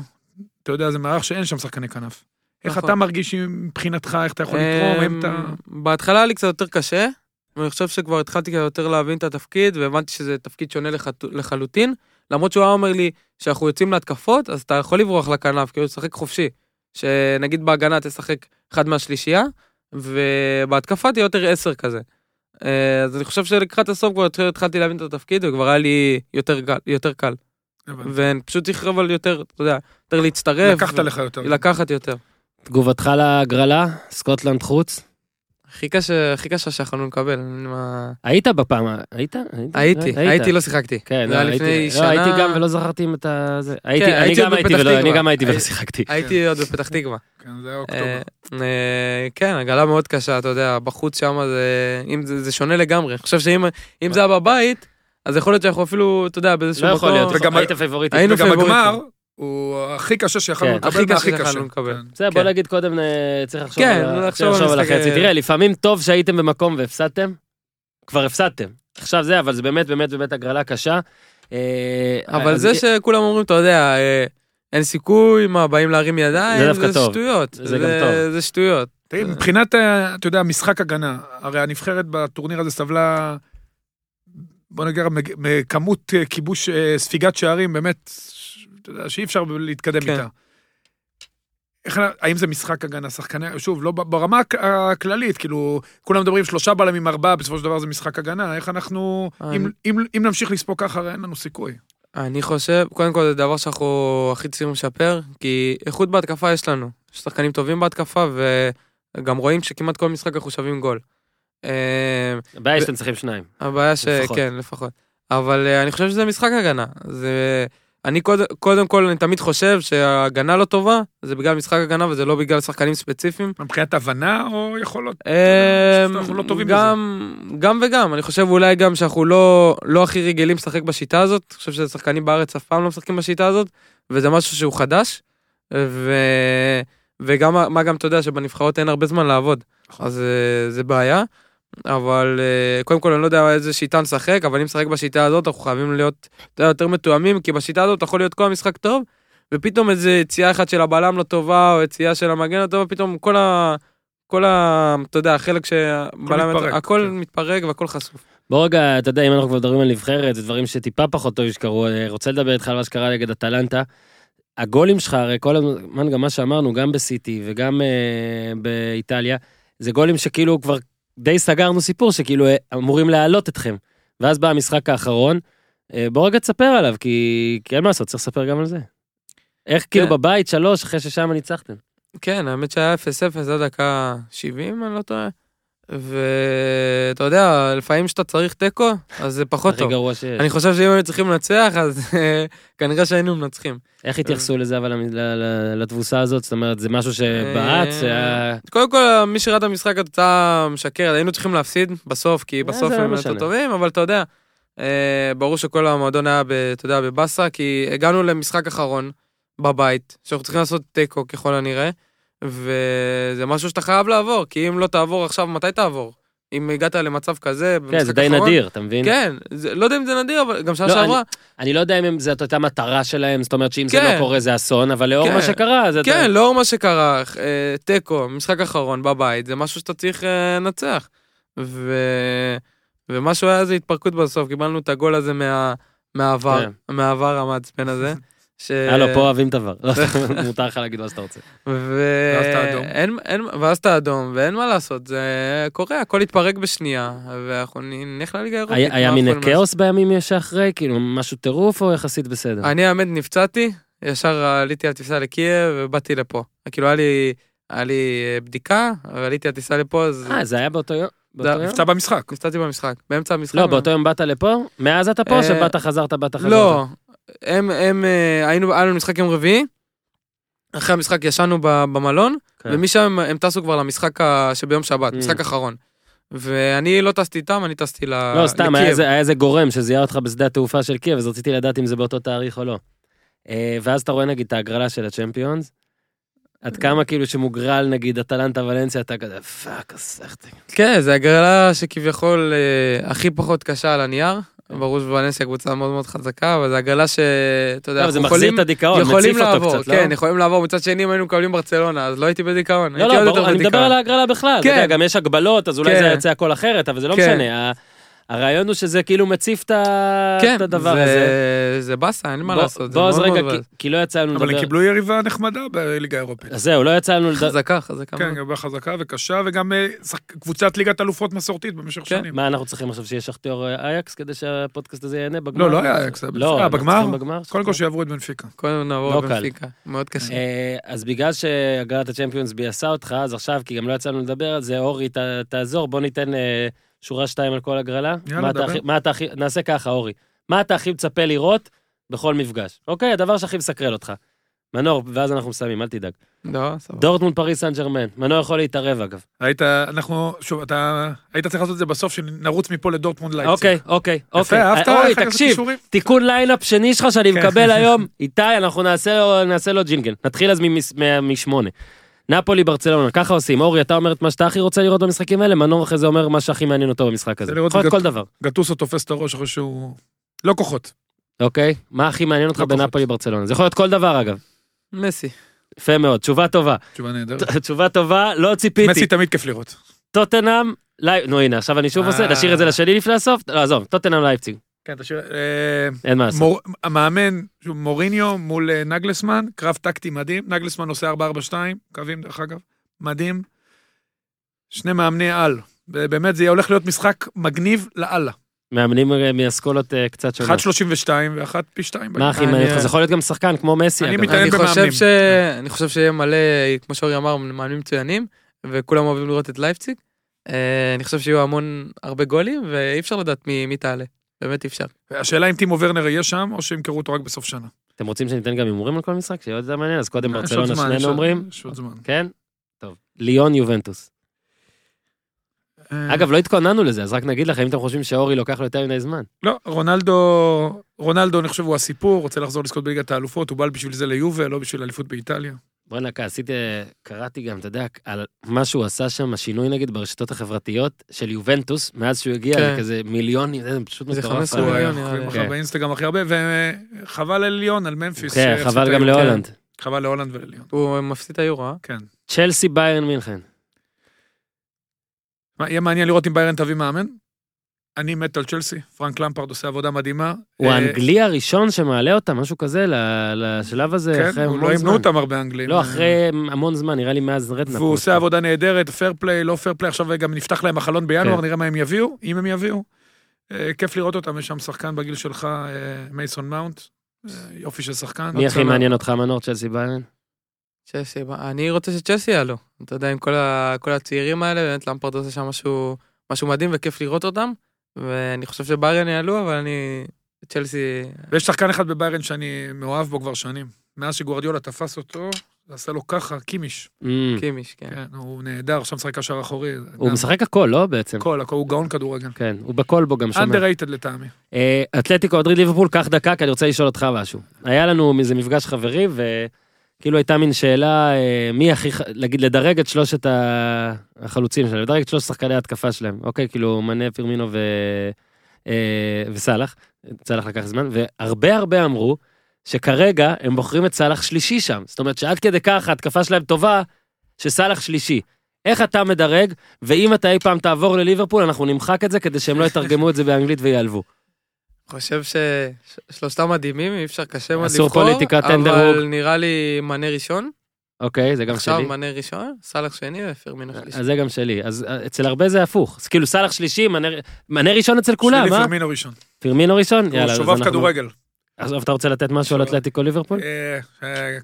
אתה יודע, זה מערך שאין שם שחקני כנף. איך נכון. אתה מרגיש מבחינתך, איך אתה יכול לתרום, אתה... אמ, בהתחלה היה לי קצת יותר קשה, ואני חושב שכבר התחלתי יותר להבין את התפקיד, והבנתי שזה תפקיד שונה לחלוטין. למרות שהוא היה אומר לי שאנחנו יוצאים להתקפות, אז אתה יכול לברוח לכנף, כאילו לשחק חופשי. שנגיד בהגנה תשחק אחד מהשלישייה, ובהתקפה תהיה יותר עשר כזה. אה, אז אני חושב שלקראת הסוף כבר יותר התחלתי להבין את התפקיד, וכבר היה לי יותר קל. יותר קל. ואני פשוט צריך אבל יותר, אתה יודע, יותר להצטרף. לקחת לך יותר. לקחת יותר. תגובתך להגרלה, סקוטלנד חוץ. הכי קשה, הכי קשה שיכולנו לקבל. היית בפעם, היית? הייתי, היית? הייתי, לא שיחקתי. כן, זה היה לא, לפני הייתי, שנה. לא, הייתי גם ולא זכרתי אם אתה... זה. הייתי, אני גם הייתי ולא, אני תקווה. גם הייתי ולא שיחקתי. הייתי עוד בפתח תקווה. כן, זה היה אוקטובר. אה, אה, כן, הגרלה מאוד קשה, אתה יודע, בחוץ שם זה, אם זה, זה שונה לגמרי. אני חושב שאם אם זה היה בבית, אז יכול להיות שאנחנו אפילו, אתה יודע, באיזשהו לא מקום... יכול להיות, וגם- היית פייבוריטי. היינו וגם פייבוריטים. הגמר הוא הכי קשה שיכולנו כן. לקבל, הכי קשה. שיכולנו לקבל. כן. בסדר, בוא כן. נגיד קודם, אה, צריך לחשוב כן, על לחשוב על החצי. אה, תראה, לפעמים טוב שהייתם במקום והפסדתם, כבר הפסדתם. עכשיו זה, אבל זה באמת באמת באמת הגרלה קשה. אה, אבל אז- זה שכולם אומרים, אתה יודע, אה, אין סיכוי, מה, באים להרים ידיים, זה זה. שטויות. זה גם טוב. זה שטויות. תראי, מבחינת, אה, אתה יודע, משחק הגנה, הרי הנבחרת בטורניר הזה סבלה, בוא נגיד, מכמות אה, כיבוש, אה, ספיגת שערים, באמת, אתה יודע, שאי אפשר להתקדם כן. איתה. איך, האם זה משחק הגנה, שחקני, שוב, לא ברמה הכ- הכללית, כאילו, כולם מדברים שלושה בלמים ארבעה, בסופו של דבר זה משחק הגנה, איך אנחנו, אני- אם, אם, אם נמשיך לספוג ככה, הרי אין לנו סיכוי. אני חושב, קודם כל זה דבר שאנחנו הכי צריכים לשפר, כי איכות בהתקפה יש לנו. יש שחקנים טובים בהתקפה, וגם רואים שכמעט כל משחק אנחנו שווים גול. אה, הבעיה ו- שאתם צריכים שניים. הבעיה ש... לפחות. כן, לפחות. אבל אה, אני חושב שזה משחק הגנה. זה... אני קודם, קודם כל, אני תמיד חושב שההגנה לא טובה, זה בגלל משחק הגנה וזה לא בגלל שחקנים ספציפיים. מבחינת הבנה או יכולות? אמ, אנחנו לא טובים גם, גם וגם, אני חושב אולי גם שאנחנו לא, לא הכי רגילים לשחק בשיטה הזאת, אני חושב ששחקנים בארץ אף פעם לא משחקים בשיטה הזאת, וזה משהו שהוא חדש, ו... וגם מה- גם אתה יודע שבנבחרות אין הרבה זמן לעבוד, אז אה, זה בעיה, אבל אה, קודם כל אני לא יודע איזה שיטה נשחק, אבל אם נשחק בשיטה הזאת אנחנו חייבים להיות יותר מתואמים, כי בשיטה הזאת יכול להיות כל המשחק טוב, ופתאום איזה יציאה אחת של הבלם לא טובה, או יציאה של המגן לא טובה, פתאום כל ה... כל ה... אתה יודע, החלק שהבלם... מתפרק, הכל כן. מתפרק והכל חסוף. בוא רגע, אתה יודע, אם אנחנו כבר מדברים על נבחרת, זה דברים שטיפה פחות טוב שקרו, אה, רוצה לדבר איתך על מה שקרה נגד אטלנטה. הגולים שלך, הרי כל הזמן גם מה שאמרנו, גם בסיטי וגם אה, באיטליה, זה גולים שכאילו כבר די סגרנו סיפור, שכאילו אה, אמורים להעלות אתכם. ואז בא המשחק האחרון, אה, בוא רגע תספר עליו, כי, כי אין מה לעשות, צריך לספר גם על זה. איך כאילו כן. בבית, שלוש, אחרי ששם ניצחתם. כן, האמת שהיה 0-0 עד דקה 70, אני לא טועה. ואתה יודע, לפעמים כשאתה צריך תיקו, אז זה פחות הכי טוב. גרוע שיש. אני חושב שאם היינו צריכים לנצח, אז אה, כנראה שהיינו מנצחים. איך התייחסו לזה אבל לתבוסה הזאת? זאת אומרת, זה משהו שבעט, אה. קודם כל, מי שראה את המשחק התוצאה משקרת, היינו צריכים להפסיד בסוף, כי בסוף אה, לא הם. יותר טובים, אבל אתה יודע, אה, ברור שכל המועדון היה, אתה יודע, בבאסה, כי הגענו למשחק אחרון בבית, שאנחנו צריכים לעשות תיקו ככל הנראה, וזה משהו שאתה חייב לעבור, כי אם לא תעבור עכשיו, מתי תעבור? אם הגעת למצב כזה, כן, זה די אחרון? נדיר, אתה מבין? כן, זה, לא יודע אם זה נדיר, אבל גם שנה לא, שעברה, אני לא יודע אם זאת הייתה מטרה שלהם, זאת אומרת שאם זה כן. לא קורה זה אסון, אבל לאור כן. מה שקרה, זה... כן, לאור מה שקרה, אה, תיקו, משחק אחרון בבית, זה משהו שאתה צריך אה, לנצח. ו... ומשהו היה איזה התפרקות בסוף, קיבלנו את הגול הזה מה... מהעבר, כן. מהעבר המעצבן הזה. ש... הלו, פה אוהבים את. לא, מותר לך להגיד מה שאתה רוצה. ואז אתה אדום. אין, אין, ואז אתה אדום, ואין מה לעשות, זה קורה, הכל יתפרק בשנייה, ואנחנו נלך לליגה האירופית. היה- מין כאוס בימים שאחרי? כאילו, משהו טירוף או יחסית בסדר? אני האמת נפצעתי, ישר עליתי על טיסה לקייב ובאתי לפה. כאילו היה לי, היה לי אה, בדיקה, ועליתי על טיסה לפה, אז אה, זה היה באותו יום? נפצע במשחק. נפצעתי במשחק, באמצע המשחק. לא, באותו יום באת לפה? מאז אתה פה או אה, שבאת חזרת, באת חזרת? לא, הם, הם, אה, היינו, היה לנו משחק יום רביעי, אחרי המשחק ישנו במלון, כן. ומשם הם, הם טסו כבר למשחק שביום שבת, Mm. משחק אחרון. ואני לא טסתי איתם, אני טסתי ל... לא, סתם, היה לקייב. איזה- היה איזה גורם שזיהה אותך בשדה התעופה של קייב, אז רציתי לדעת אם זה באותו תאריך או לא. אה, ואז אתה רואה נגיד את ההגרלה של הצ'מפיונס, עד כמה כאילו שמוגרל נגיד אטלנטה ולנסיה, אתה כזה fuck, הסחתי. כן, זה הגרלה שכביכול אה, הכי פחות קשה על הנייר. ברור שוולנסיה קבוצה מאוד מאוד חזקה, אבל זו הגרלה שאתה יודע, לא, זה אנחנו מחזיר יכולים, את הדיכאון, יכולים מציף אותו לעבור, קצת, לא? כן, יכולים לעבור. מצד שני, אם היינו מקבלים ברצלונה, אז לא הייתי בדיכאון, לא, הייתי לא, עוד ברור, יותר אני מדבר בדיכאון. על ההגרלה בכלל, אתה כן. יודע, גם יש הגבלות, אז אולי כן. זה יוצא הכל אחרת, אבל זה לא כן. משנה. הרעיון הוא שזה כאילו מציף את כן, את הדבר זה- הזה. זה באסה, אין מה בוא- לעשות. בוא, אז רגע, כי- כי לא יצא לנו אבל הם לדבר. קיבלו יריבה נחמדה בליגה האירופית. אז זהו, לא יצא לנו לדבר. חזקה, חזקה. כן. יריבה חזקה וקשה, וגם אה, קבוצת ליגת אלופות מסורתית במשך כן. שנים. מה אנחנו צריכים עכשיו שיהיה שכתיאור אה, אייקס כדי שהפודקאסט הזה ייהנה בגמר? לא, לא היה אייקס, לא, בנפיקה. אה, בגמר? בגמר? קודם כל שיעברו את בנפיקה. קודם נעבור לא קל. לבנפיקה, מאוד קשה. אה, אז בגלל שהגרלת הצ'מפיונס ביאסה אותך, אז עכשיו, כי גם לא יצא לנו לדבר על זה, אורי, ת- תעזור, בוא ניתן אה, שורה שתיים על כל הגרלה. יאללה, מה אתה דבר. הכי- מה אתה הכי, נעשה ככה, אורי. מה אתה הכי מצפה לראות בכל מפגש? אוקיי, הדבר שהכי מסקרן אותך. מנור, ואז אנחנו מסיימים, אל תדאג. לא, סבבה. דורטמונד פריס סן ג'רמן. מנור יכול להתערב אגב. היית, אנחנו, שוב, אתה, היית צריך לעשות את זה בסוף, שנרוץ מפה לדורטמונד לייפציג. אוקיי, אוקיי, אוקיי. אהבת? אורי, איך לעשות תקשיב, קישורים? תיקון lineup שני שלך שאני כן. מקבל היום, איתי, אנחנו נעשה לו, ג'ינגל. נתחיל אז משמונה. נפולי, ברצלונה, ככה עושים. אורי, אתה אומר את מה שאתה הכי רוצה לראות במשחקים האלה, מנור אחרי זה אומר מה שהכי מעניין אותו במשחק הזה. יכול להיות כל דבר. גטוסו תופס את הראש אחרי שהוא... לא כוחות. אוקיי? מה הכי מעניין אותך לא. בנפולי, ברצלונה? זה יכול להיות כל דבר אגב. מסי. יפה מאוד, תשובה טובה. תשובה נהדרת. תשובה טובה, לא ציפיתי. מסי תמיד כיף לראות. טוטנאם, נו הנה, עכשיו אני שוב עושה, אה. נשאיר את זה לשני לפני הסוף? לא, עזוב, טוטנאם לייפציג, כן, תשאיר... אה, אין מה לעשות. המאמן, מוריניו מול אה, נגלסמן, קרב טקטי מדהים. נגלסמן עושה 4-4-2, קווים דרך אגב, מדהים. שני מאמני על. באמת זה הולך להיות משחק מגניב לאללה. מאמנים אה, מאסכולות קצת שונות. 1.32 ואחת פי 2. מה הכי אני- מעניין אותך? זה יכול להיות גם שחקן כמו מסי. אני. מתעניין אני חושב במאמנים. ש... אני חושב שיהיה מלא, כמו שאורי אמר, מאמנים מצוינים, וכולם אוהבים לראות את לייפציג. אני חושב שיהיו המון, הרבה גולים, ואי אפשר לדעת מי תעלה. באמת אי אפשר. השאלה אם טימו ורנר יהיה שם, או שימכרו אותו רק בסוף שנה. אתם רוצים שניתן גם הימורים על כל משחק? שיהיה עוד יותר מעניין? אז קודם עוד ברצלונה שנינו אומרים. יש עוד זמן. כן? טוב. ליון יובנטוס. אה, אגב, לא התכוננו לזה, אז רק נגיד לכם אם אתם חושבים שאורי לוקח לו יותר מדי זמן. לא, רונלדו, רונלדו אני חושב הוא הסיפור, רוצה לחזור לזכות בליגת האלופות, הוא בא בשביל זה ליובה, לא בשביל אליפות באיטליה. בוא'נה, עשיתי, קראתי גם, אתה יודע, על מה שהוא עשה שם, השינוי נגיד ברשתות החברתיות של יובנטוס, מאז שהוא הגיע, כן. זה כזה מיליונים, זה פשוט זה מטורף. 15 הוא היה מיליון, נראה לי. אחרי כן. באינסטגרם הכי הרבה, וחבל על ליון, על ממפיס. כן, חבל גם היורו. להולנד. חבל להולנד ולליון, הוא מפסיד את היורו, אה? כן. צ'לסי ביירן מינכן. יהיה מעניין לראות אם ביירן תביא מאמן. אני מת על צ'לסי, פרנק למפרד עושה עבודה מדהימה. הוא אה, האנגלי הראשון שמעלה אותם, משהו כזה, לשלב הזה, כן, אחרי הוא המון לא זמן. ימנו אותם הרבה אנגלים. לא, אחרי המון זמן, נראה לי מאז רדנאפ. והוא עושה עבודה נהדרת, fair play, לא fair play, עכשיו גם נפתח להם החלון בינואר, כן. נראה מה הם יביאו, אם הם יביאו. אה, כיף לראות אותם, יש שם שחקן בגיל שלך, אה, מייסון מאונט, יופי של שחקן. מי הכי מעניין אותך, מנור, צ'לסי ביירן? צ'לסי, אני רוצה שצ'לסי יעלו. אתה יודע, עם כל, הצעירים האלה, באמת למפרד עושה שם משהו, משהו מדהים וכיף לראות אותם. ואני חושב שביירן יעלו, אבל אני... צ'לסי... ויש שחקן אחד בביירן שאני מאוהב בו כבר שנים. מאז שגוורדיולה תפס אותו, עשה לו ככה, קימיש. Mm. קימיש, כן. כן, הוא נהדר, עכשיו משחק קשר אחורי. הוא משחק הכל, לא בעצם? הכל, הכל, הוא גאון כדורגל. כן, הוא בכל בו גם שומע. underrated לטעמי. אה, אתלטיקו מדריד ליברפול, קח דקה, כי אני רוצה לשאול אותך משהו. היה לנו איזה מפגש חברי, וכאילו הייתה מין שאלה, אה, מי הכי, להגיד, לדרג את שלושת החלוצים שלהם, לדרג את שלושת שחקני ההתקפה שלהם, אוקיי, כאילו מנה, פירמינו ו... אה, וסאלח, סאלח לקח זמן, והרבה הרבה אמרו שכרגע הם בוחרים את סאלח שלישי שם. זאת אומרת שעד כדי כך ההתקפה שלהם טובה, שסאלח שלישי. איך אתה מדרג, ואם אתה אי פעם תעבור לליברפול, אנחנו נמחק את זה כדי שהם לא יתרגמו את זה באנגלית ויעלבו. חושב ששלושתם מדהימים, אי אפשר קשה מאוד אסור לבחור, פוליטיקה, טנדר אבל. נראה לי מנה ראשון. אוקיי, זה גם עכשיו שלי. מנה ראשון, סאלח שני ופרמינו שלישי. אז זה גם שלי. אז אה, אצל הרבה זה הפוך. אז כאילו סאלח שלישי, מנה- מנה ראשון אצל כולם, שלי אה? פרמינו ראשון. פירמינו ראשון? יאללה, אז שובב אנחנו- כדורגל. עכשיו אתה רוצה לתת משהו על שובב. אתלטיקו ליברפול? אה, אה,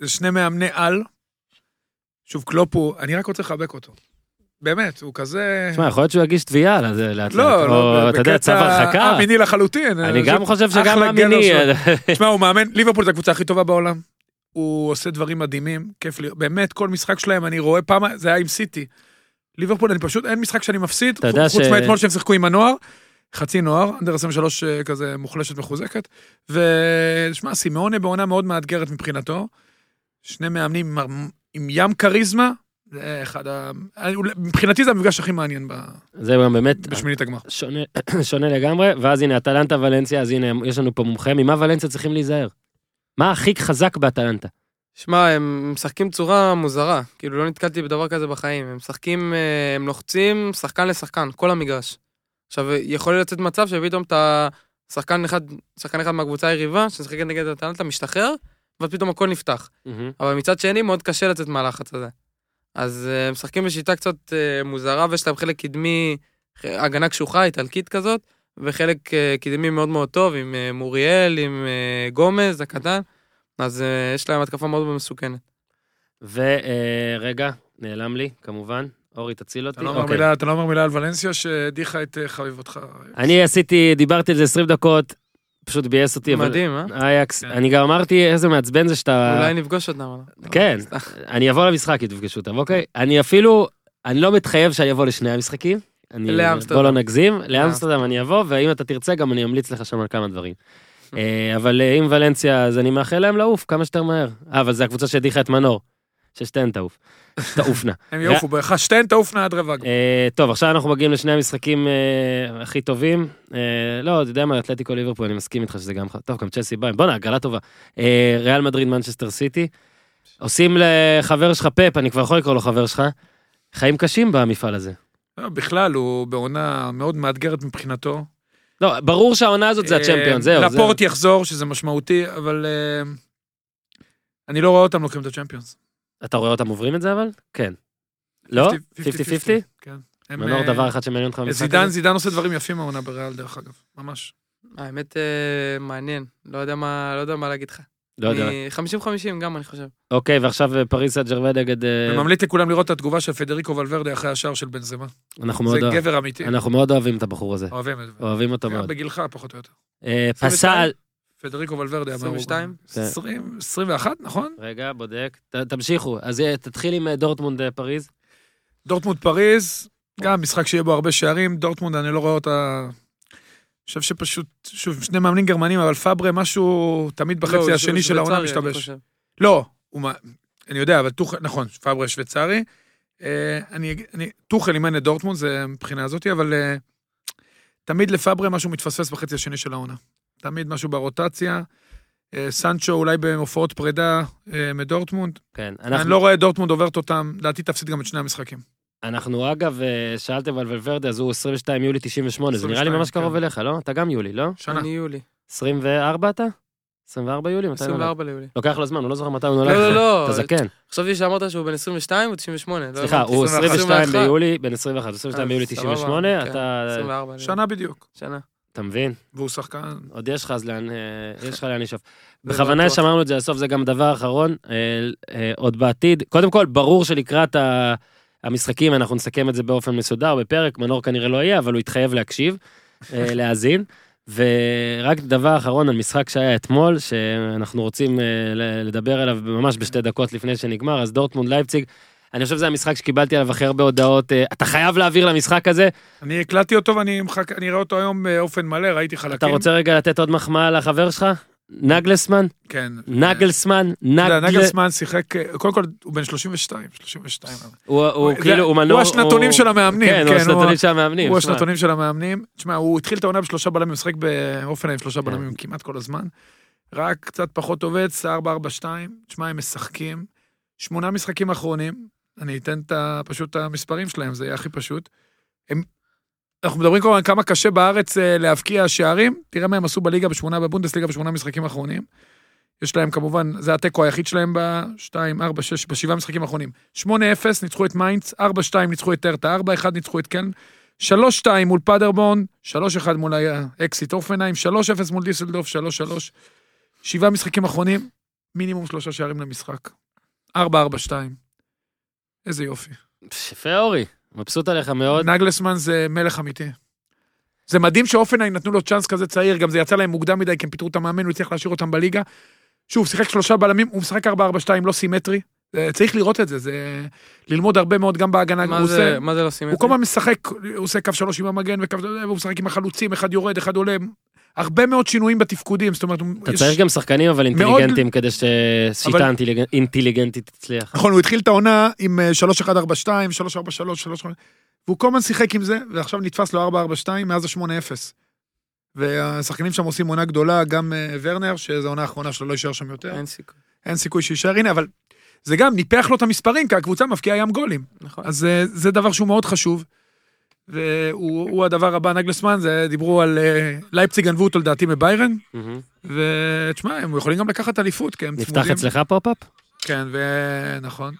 זה שני מאמני על. שוב, קלופ הוא, אני רק רוצה לחבק אותו. באמת, הוא כזה... תשמע, יכול להיות שהוא יגיש תביעה על זה לאט לאט. לא, או, לא, אתה יודע, צו הרחקה. אמיני לחלוטין. אני גם חושב שגם המיני... שלו. תשמע, הוא מאמן, ליברפול זה הקבוצה הכי טובה בעולם. הוא עושה דברים מדהימים, כיף לי, באמת, כל משחק שלהם אני רואה פעם, זה היה עם סיטי. ליברפול, אני פשוט, אין משחק שאני מפסיד, חוץ מאתמול שהם שיחקו עם הנוער, חצי נוער, אנדר 23 אה, כזה מוחלשת מחוזקת, ושמע, סימאונה בעונה מאוד מאתגרת מבחינתו, שני מאמנים עם ים כריזמה, זה אחד ה... מבחינתי זה המפגש הכי מעניין ב- זה גם באמת בשמינית הגמר. שונה- שונה לגמרי, ואז הנה אטלנטה ולנסיה, אז הנה יש לנו פה מומחה, ממה ולנסיה צריכים להיזהר? מה הכי חזק באטלנטה? שמע, הם משחקים צורה מוזרה, כאילו לא נתקלתי בדבר כזה בחיים, הם משחקים, אה, הם לוחצים שחקן לשחקן, כל המגרש. עכשיו, יכול לצאת מצב שפתאום אתה שחקן אחד, שחקן אחד מהקבוצה היריבה, שמשחקת נגד אטלנטה, משתחרר, ואז פתאום הכל נפתח. אבל מצד שני, מאוד קשה לצאת מהלחץ הזה. אז אה, הם משחקים בשיטה קצת אה, מוזרה, ויש להם חלק קדמי, הגנה קשוחה, איטלקית כזאת, וחלק אה, קדמי מאוד מאוד טוב, עם מוריאל, עם גומז הקטן, אז יש להם התקפה מאוד מאוד מסוכנת. ורגע, נעלם לי, כמובן. אורי, תציל אותי. אתה לא אומר אוקיי. מילה- אתה לא אומר מילה על ולנסיה שהדיחה את חביבתך. אני עשיתי, דיברתי על זה 20 דקות, פשוט ביאס אותי. מדהים, אה? אייקס, כן. אני גם אמרתי איזה מעצבן זה שאתה... אולי נפגוש אותם. אה, כן, אני אבוא למשחק אם תפגשו אותם, אוקיי? אני אפילו, אני לא מתחייב שאני אבוא לשני המשחקים. אני- לאמסטרדם. בוא לא נגזים, לאמסטרדם אני אבוא, ואם אתה תרצה גם אני אמליץ לך שם על כמה דברים. אה, אבל אה, אם ולנסיה, אז אני מאחל להם לעוף כמה שיותר מהר. אה, אבל זו הקבוצה שהדיחה את מנור. ששתיהן תעוף. תעופנה. הם יעופו, בך שתיהן תעופנה עד רבע הגמר. אה, טוב, עכשיו אנחנו מגיעים לשני המשחקים אה, הכי טובים. אה, לא, אתה יודע מה, אתלטיקו ליברפול, אני מסכים איתך שזה גם... טוב, גם צ'לסי בא, בואנה, הגרלה טובה. ריאל מדריד, מנצ'סטר סיטי. עושים לחבר שלך פאפ, אני כבר יכול לקרוא לו חבר שלך, חיים קשים במפעל הזה. לא, בכלל, הוא בעונה מאוד מאתגרת מבחינתו. לא, ברור שהעונה הזאת זה הצ'מפיון, זהו. זה- לפורט יחזור, שזה משמעותי, אבל אני לא רואה אותם לוקחים את הצ'מפיונס. אתה רואה אותם עוברים את זה אבל? כן. לא? 50-50? כן. מנור, אה, דבר אחד שמעניין אותך במשחק זידן, הזה? זידן עושה דברים יפים מהעונה בריאל, דרך אגב. ממש. האמת, אה, מעניין. לא יודע מה, לא יודע מה להגיד לך. לא יודע. אני- 50-50 גם, אני חושב. אוקיי, ועכשיו אה, פריס סן נגד... וממליץ לכולם לראות את התגובה של פדריקו ולוורדה אחרי השער של בנזמה. אנחנו מאוד זה אוהב- גבר אמיתי. אנחנו מאוד אוהבים את הבחור הזה. אוהבים את זה. אוהבים אותו מאוד. בגילך, פחות או יותר. 22? פסל... פדריקו ולוורדה. אמר, הוא- 22? כן. 20, 21, נכון? רגע, בודק. ת- תמשיכו. אז אה, תתחיל עם אה, דורטמונד אה, פריז. דורטמונד פריז, גם משחק שיהיה בו הרבה שערים, דורטמונד אני לא רואה אותה... אני חושב שפשוט, שוב, שני מאמנים גרמנים, אבל פאברה משהו תמיד לא, בחצי הוא השני של העונה משתבש. לא, הוא אני יודע, אבל טוחל, נכון, פאברה שוויצרי. אה, אני, טוחל אימן את דורטמונד, זה מבחינה הזאתי, אבל אה, תמיד לפאברה משהו מתפספס בחצי השני של העונה. תמיד משהו ברוטציה. אה, סנצ'ו אולי בהופעות פרידה אה, מדורטמונד. כן. אני אנחנו- לא רואה את דורטמונד עוברת אותם, לדעתי תפסיד גם את שני המשחקים. אנחנו אגב, אה, שאלתם על ולוורדה, אז הוא 22 יולי 98, זה נראה לי 22, ממש קרוב כן. אליך, לא? אתה גם יולי, לא? שנה. אני יולי. 24 אתה? 24 יולי? מתי הוא נולד? 24 ליולי. לוקח לו זמן, הוא לא זוכר מתי הוא נולד. לא, לא, לא. אתה זקן. חשבתי שאמרת שהוא בן 22 או 98. לא סליחה. הוא 21. 22 ביולי, בן 21, 22 אז ביולי סבבה, 98, כן, אתה... 24 ליולי. שנה בדיוק. שנה. אתה מבין? והוא שחקן... עוד יש לך אז לאן, אה, יש לך לאן לשאוף. בכוונה. שמרנו את זה לסוף, זה גם דבר אחרון, אה, אה, עוד בעתיד. קודם כל, ברור שלקראת ה- המשחקים אנחנו נסכם את זה באופן מסודר בפרק, מנור כנראה לא יהיה, אבל הוא התחייב להקשיב, להאזין. ורק דבר אחרון על משחק שהיה אתמול, שאנחנו רוצים לדבר עליו ממש בשתי דקות לפני שנגמר, אז דורטמונד לייפציג, אני חושב שזה המשחק שקיבלתי עליו הכי הרבה הודעות, אה, אתה חייב להעביר למשחק הזה, אני הקלטתי אותו ואני אראה אותו היום באופן מלא, ראיתי חלקים. אתה רוצה רגע לתת עוד מחמאה לחבר שלך? נגלסמן? כן. נגלסמן? נגל... נגלסמן שיחק, אה, קודם כל הוא בן 32, 32. הוא, הוא כאילו, הוא הוא מנור... השנתונים של המאמנים, כן, כן, הוא הוא- השנתונים של המאמנים. הוא. השנתונים של המאמנים. תשמע, הוא התחיל את העונה בשלושה בלמים, משחק באופן עם שלושה כן. בלמים כמעט כל הזמן. רק קצת פחות עובד, 4-4-2. תשמע, הם משחקים. שמונה משחקים אחרונים, אני אתן את פשוט המספרים שלהם, זה יהיה הכי פשוט. הם... אנחנו מדברים כל הזמן כמה קשה בארץ אה, להבקיע שערים, תראה מה הם עשו בליגה בשמונה, בבונדסליגה בשמונה משחקים אחרונים. יש להם כמובן, זה התיקו היחיד שלהם ב-2, 4, 6, בשבעה משחקים האחרונים. 8-0 ניצחו את מיינץ, 4-2 ניצחו את הרטה, 4-1 ניצחו את קלן, 3-2 מול פאדרבורן, 3-1 מול האקסיט הופנהיים, 3-0 מול דיסלדורף, 3-3. שבעה משחקים אחרונים, מינימום שלושה שערים למשחק. 4-4-2. איזה יופי. יפה אורי, מבסוט עליך מאוד. נגלסמן זה מלך אמיתי. זה מדהים שהופנהיים נתנו לו צ'אנס כזה צעיר, גם זה יצא להם מוקדם מדי, כי הם פיטרו את המאמן, הוא הצליח להשאיר אותם בליגה. שוב, שיחק שלושה בלמים, הוא משחק 4-4-2 לא סימטרי. זה- צריך לראות את זה, זה ללמוד הרבה מאוד גם בהגנה. מה הוא זה- עושה- מה זה לא סימטרי? הוא כל הזמן משחק, הוא עושה קו שלוש עם המגן, וקו, והוא משחק עם החלוצים, אחד יורד, אחד עולה. הרבה מאוד שינויים בתפקודים, זאת אומרת, אתה יש- צריך גם שחקנים אבל מאוד- אינטליגנטים כדי ששיטה אבל- אינטליג- אינטליגנטית תצליח. נכון, הוא התחיל את העונה עם אה, 3-1-4-2, 3-4-3, 3 והוא כל הזמן שיחק עם זה, ועכשיו נתפס לו 4-4-2 מאז ה-8-0. והשחקנים שם עושים עונה גדולה, גם אה, ורנר, שזו העונה האחרונה שלו, לא יישאר שם יותר. אין סיכוי. אין סיכוי שיישאר, הנה, אבל זה גם ניפח לו את המספרים, כי הקבוצה מבקיעה ים גולים. נכון. אז אה, זה דבר שהוא מאוד חשוב. והוא הוא הדבר הבא, נגלסמן, זה דיברו על אה, לייפציג גנבו אותו לדעתי מביירן. ותשמע, הם יכולים גם לקחת אליפות, כי הם נפתח צמודים. אצלך פופ-אפ? כן, ונכון.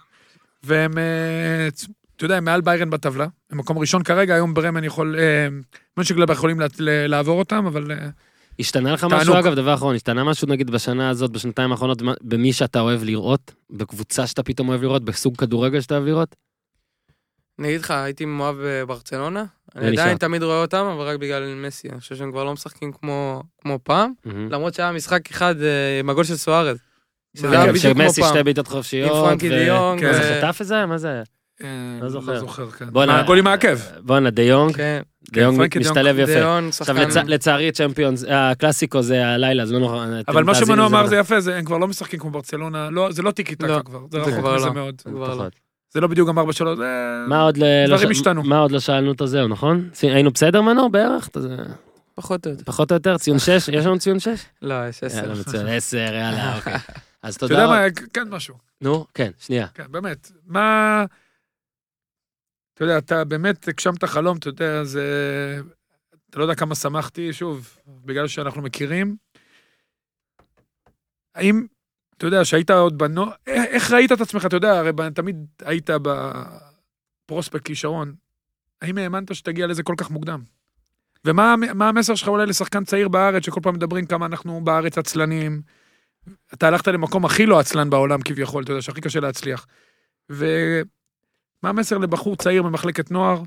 והם, אה, אתה יודע, הם מעל ביירן בטבלה. הם מקום ראשון כרגע, היום ברמן יכול, אה, מונשגלבר יכולים לעבור אותם, אבל השתנה לך. משהו אגב, דבר אחרון, השתנה משהו נגיד בשנה הזאת, בשנתיים האחרונות, במי שאתה אוהב לראות? בקבוצה שאתה פתאום אוהב לראות? בסוג כדורגל שאתה אוהב לראות? אני אגיד לך, הייתי מאוהב בברצלונה. אני ונשאר. עדיין תמיד רואה אותם, אבל רק בגלל מסי. אני חושב שהם כבר לא משחקים כמו כמו פעם. מהמם. למרות שהיה משחק אחד אה, עם הגול של סוארז. שזה כן, היה בדיוק כמו שמסי שתי פעם. בעיטות עם חופשיות. פרנקי ו- דיונג. כן. מה זה חטף את זה? מה זה? אה, לא זוכר. לא זוכר, כן. בואנה. מה, גול עם העקב. בואנה, דיונג, כן, דיונג פרנקי דיונג. משתלב יפה. עכשיו לצערי צ'מפיונס, הקלאסיקו זה הלילה, זה לא נורא. אבל מה שמנור אמר בטח. זה יפה, זה- הם כבר לא משחקים כמו ברצלונה, לא, זה לא טיקי טקה לא, כבר, זה זה רחוק כבר מזה לא. מאוד. זה לא. בדיוק גם 4 3 זה... מה עוד ל- לא דברים השתנו. מה עוד לא שאלנו אותו זהו, נכון? היינו בסדר מנור בערך? אתה זה- פחות או יותר. פחות או יותר? ציון 6? יש לנו ציון 6? לא, יש עשר. יאללה, מצוין, 10, יאללה, אוקיי. אז אתה יודע תודה. מה, כן משהו. נו, כן, שנייה. כן, באמת. מה... אתה יודע, אתה באמת הגשמת חלום, אתה יודע, זה... אתה לא יודע כמה שמחתי, שוב, בגלל שאנחנו מכירים. האם, אתה יודע, שהיית עוד בנו... איך, איך ראית את עצמך, אתה יודע, הרי תמיד היית בפרוספקט כישרון. האם האמנת שתגיע לזה כל כך מוקדם? ומה מה המסר שלך אולי לשחקן צעיר בארץ, שכל פעם מדברים כמה אנחנו בארץ עצלנים? אתה הלכת למקום הכי לא עצלן בעולם כביכול, אתה יודע, שהכי קשה להצליח. ומה המסר לבחור צעיר ממחלקת נוער?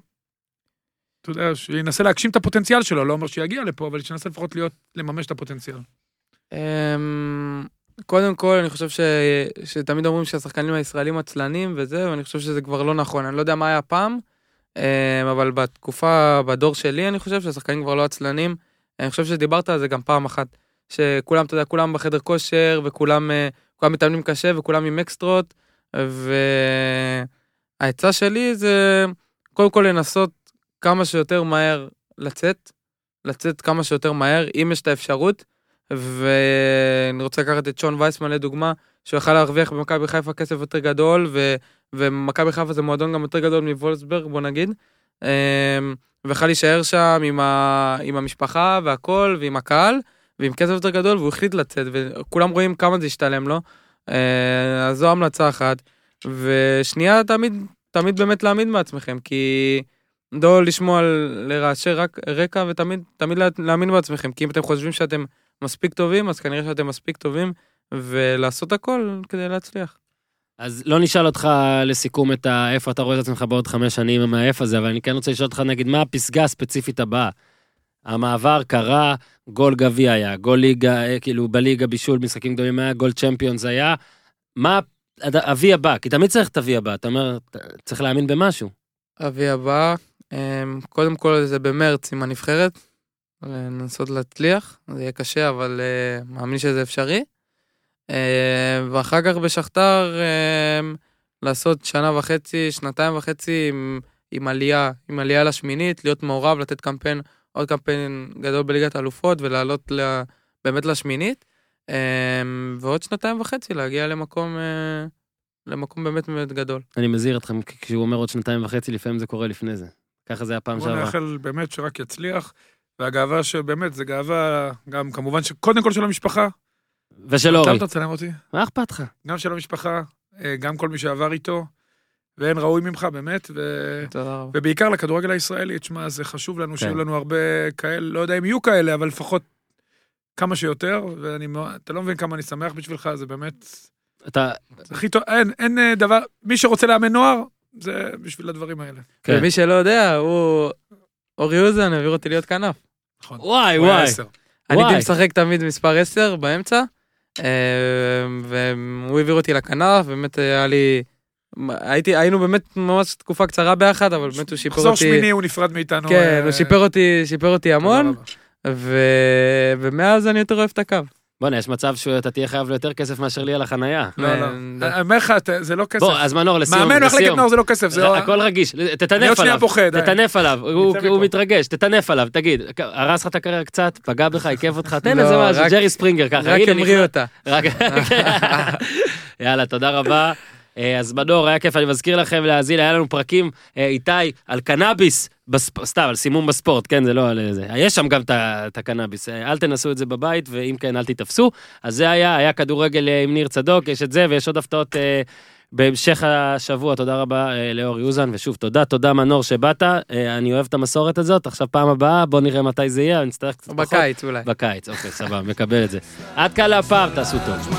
אתה יודע, שינסה להגשים את הפוטנציאל שלו, לא אומר שיגיע לפה, אבל שינסה לפחות להיות, לממש את הפוטנציאל. קודם כל, אני חושב ש... שתמיד אומרים שהשחקנים הישראלים עצלנים וזה, ואני חושב שזה כבר לא נכון. אני לא יודע מה היה פעם, אמ, אבל בתקופה, בדור שלי, אני חושב שהשחקנים כבר לא עצלנים. אני חושב שדיברת על זה גם פעם אחת, שכולם, אתה יודע, כולם בחדר כושר, וכולם אה, כולם מתאמנים קשה, וכולם עם אקסטרות, והעצה שלי זה קודם כל לנסות כמה שיותר מהר לצאת, לצאת כמה שיותר מהר, אם יש את האפשרות. ואני רוצה לקחת את שון וייסמן לדוגמה, שהוא יכל להרוויח במכבי חיפה כסף יותר גדול, ו... ומכבי חיפה זה מועדון גם יותר גדול מוולסברג, בוא נגיד. אמ, ויכל להישאר שם עם, ה... עם המשפחה והכל, ועם הקהל, ועם כסף יותר גדול, והוא החליט לצאת, וכולם רואים כמה זה השתלם לו. אה, אז זו המלצה אחת. ושנייה, תמיד, תמיד באמת להאמין בעצמכם, כי לא לשמוע על- לרעשי רק- רקע ותמיד תמיד לה- להאמין בעצמכם, כי אם אתם חושבים שאתם מספיק טובים, אז כנראה שאתם מספיק טובים, ולעשות הכל כדי להצליח. אז לא נשאל אותך לסיכום את ה... איפה אתה רואה את עצמך בעוד חמש שנים עם האיפה הזה, אבל אני כן רוצה לשאול אותך, נגיד, מה הפסגה הספציפית הבאה? המעבר קרה, גול גביע היה, גול ליגה, אה, כאילו בליגה בישול, משחקים גדולים היה, גול צ'מפיונס היה. מה ה-V הבא? כי תמיד צריך את ה-V הבא, אתה אומר, צריך להאמין במשהו. אבי הבא, אמ, קודם כל זה במרץ עם הנבחרת, לנסות להצליח, זה יהיה קשה, אבל אה, מאמין שזה אפשרי. אה, ואחר כך בשכתר, אמ, לעשות שנה וחצי, שנתיים וחצי עם, עם עלייה, עם עלייה לשמינית, להיות מעורב, לתת קמפיין, עוד קמפיין גדול בליגת האלופות ולעלות ל, באמת לשמינית. אמ, ועוד שנתיים וחצי להגיע למקום, אה, למקום באמת באמת גדול. אני מזהיר אתכם, כי כשהוא אומר עוד שנתיים וחצי, לפעמים זה קורה לפני זה. ככה זה היה פעם בוא שעברה. נאחל באמת שרק יצליח, והגאווה שבאמת, זה גאווה גם כמובן שקודם כל של המשפחה. ושל אתה אורי. אתה תצלם אותי? מה אכפת לך? גם של המשפחה, אה, גם כל מי שעבר איתו, ואין ראוי ממך באמת, ו... תודה רבה. ובעיקר לכדורגל הישראלי, תשמע, זה חשוב לנו כן. שיהיו לנו הרבה כאלה, לא יודע אם יהיו כאלה, אבל לפחות כמה שיותר, ואני מאוד, אתה לא מבין כמה אני שמח בשבילך, זה באמת, אתה... זה הכי טוב, אין, אין אה, דבר, מי שרוצה לאמן נוער, זה בשביל הדברים האלה. כן. ומי שלא יודע, הוא... אורי אוזן העביר אותי להיות כנף. נכון. וואי, וואי. אני. הייתי משחק תמיד מספר 10 באמצע, אה, והוא העביר אותי לכנף, באמת היה לי... הייתי, היינו באמת ממש תקופה קצרה ביחד, אבל באמת הוא שיפר מחזור אותי... שמיני הוא נפרד מאיתנו. כן, אה, הוא שיפר אותי, שיפר אותי המון. ומאז אני יותר אוהב את הקו. בוא'נה, יש מצב שאתה תהיה חייב לו יותר כסף מאשר לי על החנייה. לא, לא. ו- אני אומר לך, זה לא כסף. בוא, אז מנור, לסיום, מאמן מחלקת לסיום. נוער זה לא כסף, זה לא... הכל רגיש, אני תטנף עוד שנייה עליו. פוחד. אה. תטנף עליו, הוא. מתרגש, תטנף עליו, תגיד, הרס לך את הקריירה קצת, פגע בך, עיכב אותך, תן לא, איזה משהו, ג'רי ספרינגר ככה, רק המריא נכנס- אותה. יאללה, תודה רבה. אה, אז מנור, היה כיף, אני מזכיר לכם להאזין, היה לנו פרקים, אה, איתי, על קנאביס, בספ- סתם, על סימום בספורט, כן, זה לא על זה. יש שם גם את הקנאביס, אל תנסו את זה בבית, ואם כן, אל תיתפסו. אז זה היה, היה כדורגל אה, עם ניר צדוק, יש את זה, ויש עוד הפתעות אה, בהמשך השבוע. תודה רבה אה, לאורי אוזן, ושוב, תודה, תודה מנור שבאת, אה, אני אוהב את המסורת הזאת, עכשיו פעם הבאה, בוא נראה מתי זה יהיה, אני אצטרך קצת פחות. בקיץ אולי. בקיץ, אוקיי, סבבה, מקבל את זה. עד כאן להפעם, תעשו טוב.